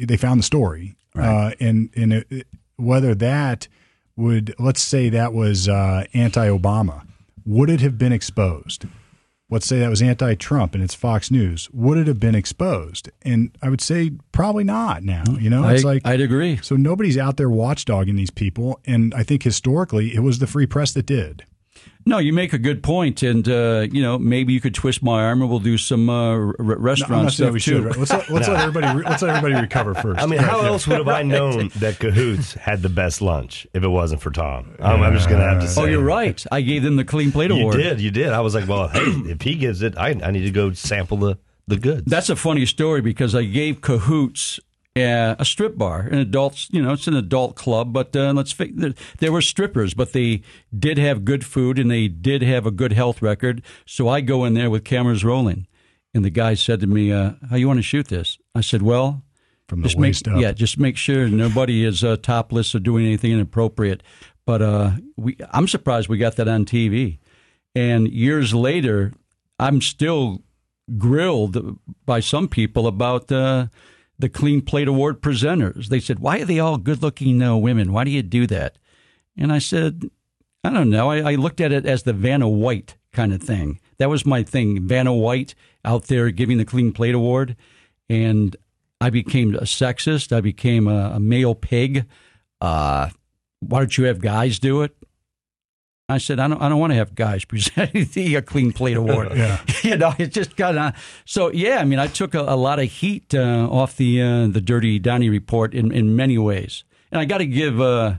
they found the story, uh, and and it, it- whether that would let's say that was uh, anti-Obama, would it have been exposed? Let's say that was anti-Trump and it's Fox News. Would it have been exposed? And I would say probably not. Now, you know, it's I, like I'd agree. so nobody's out there watchdogging these people, and I think historically it was the free press that did. No, you make a good point, and uh, you know maybe you could twist my arm, and we'll do some uh, r- restaurant I'm not saying stuff we too. should. right? Let's let, let's let <laughs> everybody re- let's let everybody recover first. I mean, how else would have I <laughs> known that Cahoots had the best lunch if it wasn't for Tom? I'm, I'm just going to have to say. Oh, you're right. I gave them the clean plate You award. You did, you did. I was like, well, hey, if he gives it, I, I need to go sample the, the goods. That's a funny story because I gave Cahoots uh, a strip bar, an adult, you know, it's an adult club, but uh, let's fi- there, there were strippers, but they did have good food and they did have a good health record. So I go in there with cameras rolling, and the guy said to me, uh, "How you want to shoot this?" I said, "Well." from the just make, up. Yeah, just make sure nobody is uh, topless or doing anything inappropriate. But uh, we, I'm surprised we got that on TV. And years later, I'm still grilled by some people about uh, the Clean Plate Award presenters. They said, "Why are they all good-looking uh, women? Why do you do that?" And I said, "I don't know. I, I looked at it as the Vanna White kind of thing. That was my thing. Vanna White out there giving the Clean Plate Award, and I became a sexist. I became a, a male pig. Uh, why don't you have guys do it? I said, I don't, I don't want to have guys <laughs> present the uh, Clean Plate Award. <laughs> Yeah. <laughs> you know, it just got on. So yeah, I mean, I took a, a lot of heat uh, off the uh, the Dirty Donnie report in, in many ways, and I got to give uh,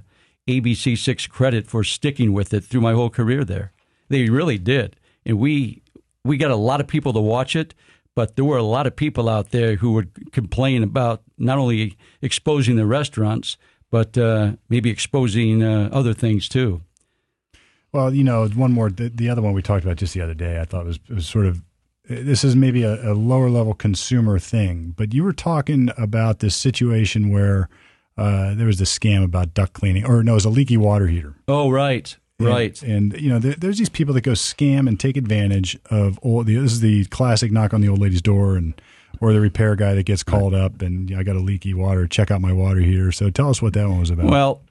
ABC Six credit for sticking with it through my whole career there. They really did, and we we got a lot of people to watch it, But there were a lot of people out there who would complain about not only exposing the restaurants, but uh, maybe exposing uh, other things too. Well, you know, one more. The, the, other one we talked about just the other day, I thought was was sort of. This is maybe a, a lower level consumer thing, but you were talking about this situation where uh, there was this scam about duct cleaning, or no, it was a leaky water heater. Oh, right. And, right. And, you know, there, there's these people that go scam and take advantage of old. This is the classic knock on the old lady's door, and or the repair guy that gets called up and I got a leaky water. Check out my water heater. So tell us what that one was about. Well,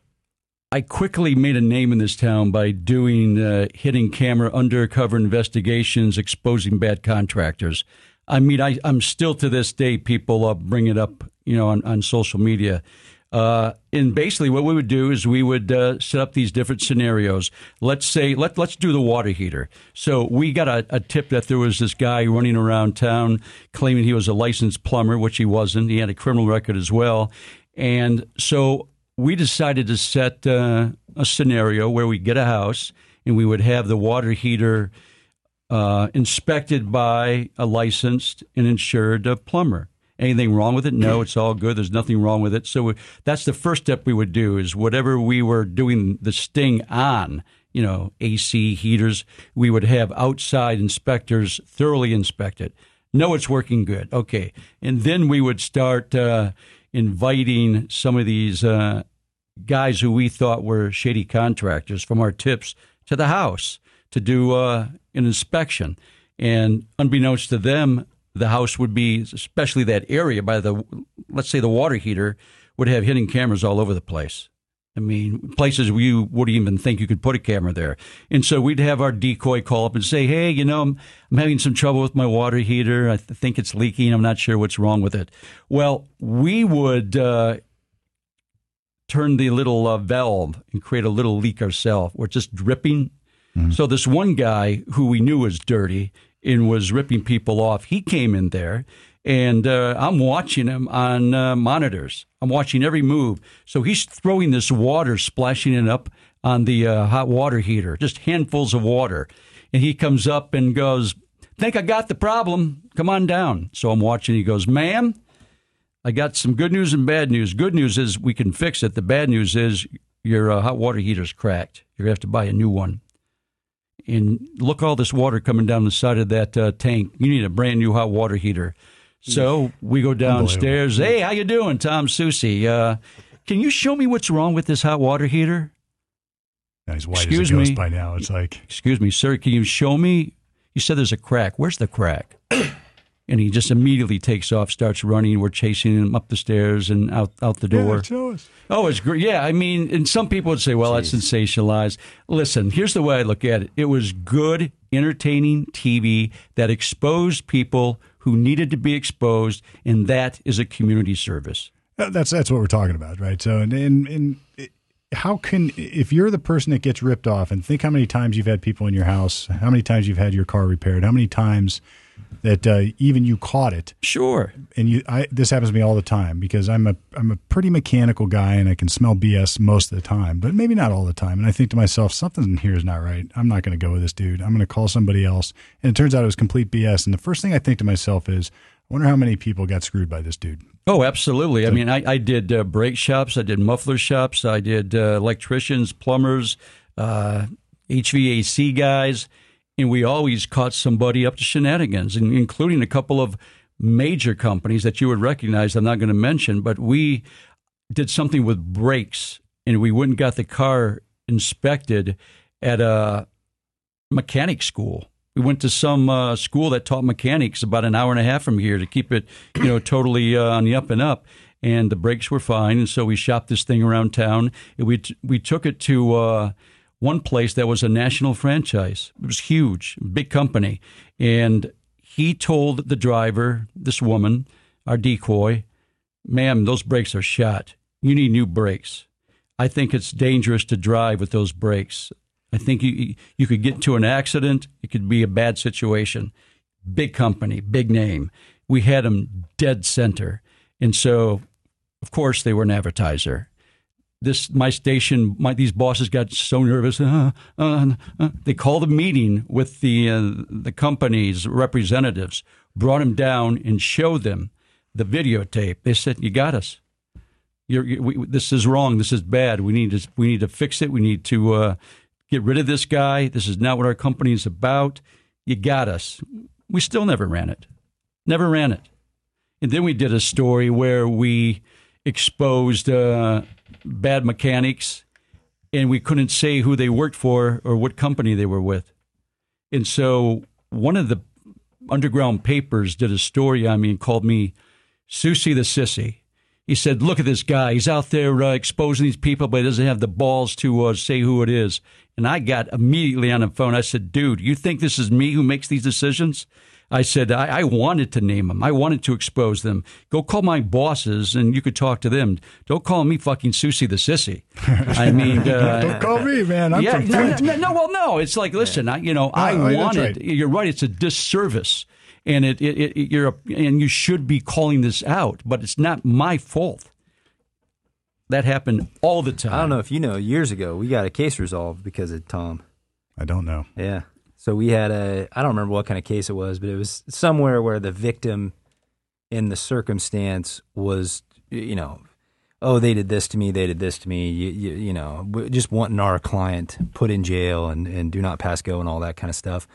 I quickly made a name in this town by doing uh, hidden camera undercover investigations, exposing bad contractors. I mean, I, am still to this day people uh, bring it up, you know, on, on social media. Uh, and basically, what we would do is we would uh, set up these different scenarios. Let's say let let's do the water heater. So we got a, a, tip that there was this guy running around town claiming he was a licensed plumber, which he wasn't. He had a criminal record as well, and so we decided to set uh, a scenario where we get a house and we would have the water heater uh, inspected by a licensed and insured uh, plumber. Anything wrong with it? No, it's all good. There's nothing wrong with it. So that's the first step we would do is whatever we were doing the sting on, you know, AC heaters, we would have outside inspectors thoroughly inspect it. No, it's working good. Okay. And then we would start uh, inviting some of these uh, guys who we thought were shady contractors from our tips to the house to do uh, an inspection. And unbeknownst to them, the house would be, especially that area by the, let's say the water heater, would have hidden cameras all over the place. I mean, places where you wouldn't even think you could put a camera there. And so we'd have our decoy call up and say, hey, you know, I'm, I'm having some trouble with my water heater. I th- think it's leaking. I'm not sure what's wrong with it. Well, we would uh, turn the little uh, valve and create a little leak ourselves. We're just dripping. Mm-hmm. So this one guy who we knew was dirty, and was ripping people off. He came in there, and uh, I'm watching him on uh, monitors. I'm watching every move. So he's throwing this water, splashing it up on the uh, hot water heater, just handfuls of water. And he comes up and goes, Think I got the problem. Come on down. So I'm watching. He goes, Ma'am, I got some good news and bad news. Good news is we can fix it. The bad news is your uh, hot water heater's cracked. You're going to have to buy a new one and look all this water coming down the side of that uh, tank. You need a brand new hot water heater. So we go downstairs. Hey, how you doing, Tom Sussi? Uh, can you show me what's wrong with this hot water heater? Yeah, he's white excuse as a me. by now. It's like, excuse me, sir. Can you show me? You said there's a crack. Where's the crack? <clears throat> and he just immediately takes off, starts running. We're chasing him up the stairs and out out the door. Yeah, oh, it's great. Yeah, I mean, and some people would say, "Well, Jeez. that's sensationalized." Listen, here's the way I look at it: it was good, entertaining TV that exposed people who needed to be exposed, and that is a community service. Uh, that's that's what we're talking about, right? So, and and, and how can if you're the person that gets ripped off, and think how many times you've had people in your house, how many times you've had your car repaired, how many times that uh, even you caught it. Sure. And you, I, this happens to me all the time because I'm a, I'm a pretty mechanical guy and I can smell BS most of the time, but maybe not all the time. And I think to myself, something in here is not right. I'm not going to go with this dude. I'm going to call somebody else. And it turns out it was complete BS. And the first thing I think to myself is, I wonder how many people got screwed by this dude. Oh, absolutely. I mean, I, I did uh, brake shops, I did muffler shops, I did uh, electricians, plumbers, uh, HVAC guys and we always caught somebody up to shenanigans, including a couple of major companies that you would recognize. I'm not going to mention, but we did something with brakes, and we went and got the car inspected at a mechanic school. We went to some uh, school that taught mechanics about an hour and a half from here to keep it, you know, totally uh, on the up and up. And the brakes were fine, and so we shopped this thing around town. We t- we took it to. Uh, one place that was a national franchise. It was huge, big company. And he told the driver, this woman, our decoy, ma'am, those brakes are shot. You need new brakes. I think it's dangerous to drive with those brakes. I think you you could get into an accident. It could be a bad situation. Big company, big name. We had them dead center, and so, of course, they were an advertiser this my station, my these bosses got so nervous. Uh, uh, uh. They called a meeting with the uh, the company's representatives, brought them down, and showed them the videotape. They said, "You got us. You, we, this is wrong. This is bad. We need to we need to fix it. We need to uh, get rid of this guy. This is not what our company is about. You got us." We still never ran it. Never ran it. And then we did a story where we exposed uh, bad mechanics and we couldn't say who they worked for or what company they were with. And so one of the underground papers did a story on me and called me Sussi the Sissy. He said, Look at this guy. He's out there uh, exposing these people, but he doesn't have the balls to uh, say who it is. And I got immediately on the phone. I said, Dude, you think this is me who makes these decisions? I said, I, I, wanted to name them. I wanted to expose them. Go call my bosses and you could talk to them. Don't call me fucking Sussi the Sissy. <laughs> I mean, uh, don't call me, man. I'm yeah, from no, no, no, well, no. It's like, listen, I, you know, I that's wanted, right. you're right. It's a disservice. And it, it, it you're, a, and you should be calling this out, but it's not my fault. That happened all the time. I don't know if you know, years ago, we got a case resolved because of Tom. I don't know. Yeah. So we had a, I don't remember what kind of case it was, but it was somewhere where the victim in the circumstance was, you know, oh, they did this to me, they did this to me, you, you, you know, just wanting our client put in jail and, and do not pass go and all that kind of stuff.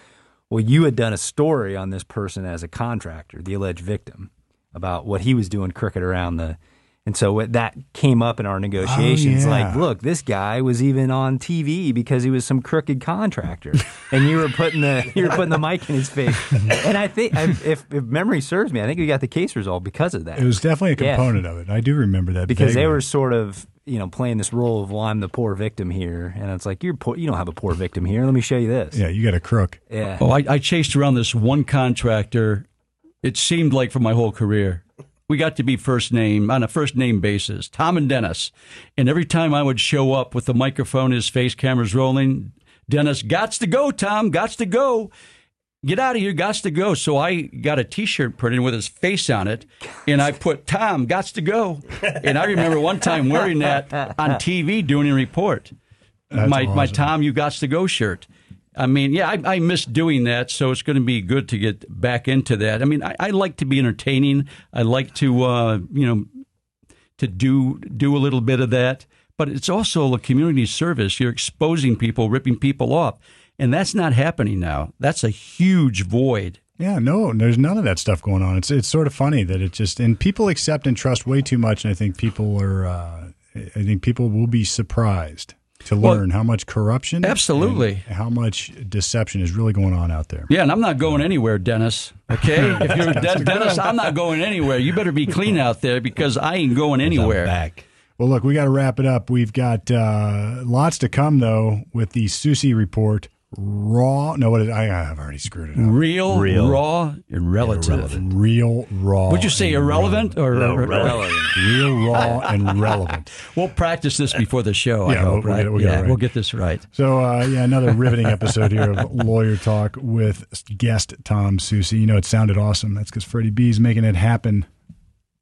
Well, you had done a story on this person as a contractor, the alleged victim, about what he was doing crooked around the. And so it- that came up in our negotiations. Oh, yeah. Like, look, this guy was even on TV because he was some crooked contractor, <laughs> and you were putting the you were putting the mic in his face. <laughs> And I think, I, if, if memory serves me, I think we got the case resolved because of that. It was definitely a Yeah. component of it. I do remember that because they were sort of you know playing this role of well, I'm the poor victim here, and it's like you're poor, you don't have a poor victim here. Let me show you this. Yeah, you got a crook. Yeah. Oh, I, I chased around this one contractor. It seemed like for my whole career. We got to be first name on a first name basis, Tom and Dennis. And every time I would show up with the microphone, his face cameras rolling, Dennis, gots to go, Tom, gots to go. Get out of here, gots to go. So I got a T-shirt printed with his face on it, and I put Tom, gots to go. And I remember one time wearing that on TV doing a report. That's my my. Tom, you gots to go shirt. I mean, yeah, I, I miss doing that, so it's going to be good to get back into that. I mean, I, I like to be entertaining. I like to, uh, you know, to do do a little bit of that. But it's also a community service. You're exposing people, ripping people off, and that's not happening now. That's a huge void. Yeah, no, there's none of that stuff going on. It's it's sort of funny that it just and people accept and trust way too much, and I think people are. Uh, I think people will be surprised to Well, learn how much corruption, Absolutely. how much deception is really going on out there. Yeah, and I'm not going anywhere, Dennis. Okay, <laughs> if you're De- Dennis, I'm not going anywhere. You better be clean out there because I ain't going anywhere. back. Well, look, we got to wrap it up. We've got uh, lots to come though with the Sussi report. Raw, no, what is, I have already screwed it up. Real, Real. raw, and relative. Real raw. Would you say and irrelevant or No, or- relevant. <laughs> Real raw and relevant. <laughs> We'll practice this before the show. I Yeah, hope, we'll- we'll get we'll yeah, right. we'll get this right. So, uh, yeah, another riveting episode here of <laughs> Lawyer Talk with guest Tom Sussi. You know, it sounded awesome. That's because Freddie B's making it happen,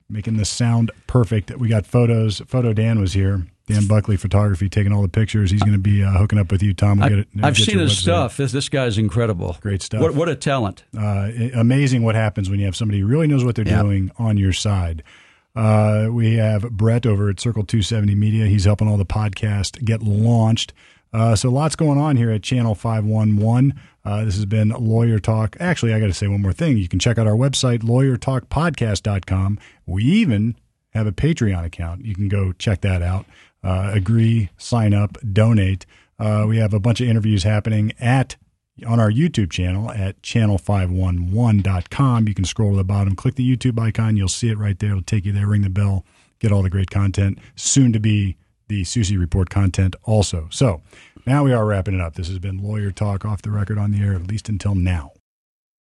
making the sound perfect. We got photos. Photo Dan was here. Dan Buckley Photography taking all the pictures. He's going to be uh, hooking up with you, Tom. We'll I, get it, I've seen his website. stuff. This this guy's incredible. Great stuff. What what a talent. uh, amazing what happens when you have somebody who really knows what they're Yeah. doing on your side. Uh, we have Brett over at Circle 270 Media. He's helping all the podcast get launched. Uh, so lots going on here at Channel 511. Uh, this has been Lawyer Talk. Actually, I got to say one more thing. You can check out our website, lawyertalkpodcast.com. We even have a Patreon account. You can go check that out. Uh, agree, sign up, donate. Uh, we have a bunch of interviews happening at on our YouTube channel at channel511.com. You can scroll to the bottom, click the YouTube icon. You'll see it right there. It'll take you there. Ring the bell, get all the great content. Soon to be the Sussi Report content also. So now we are wrapping it up. This has been Lawyer Talk off the record on the air, at least until now.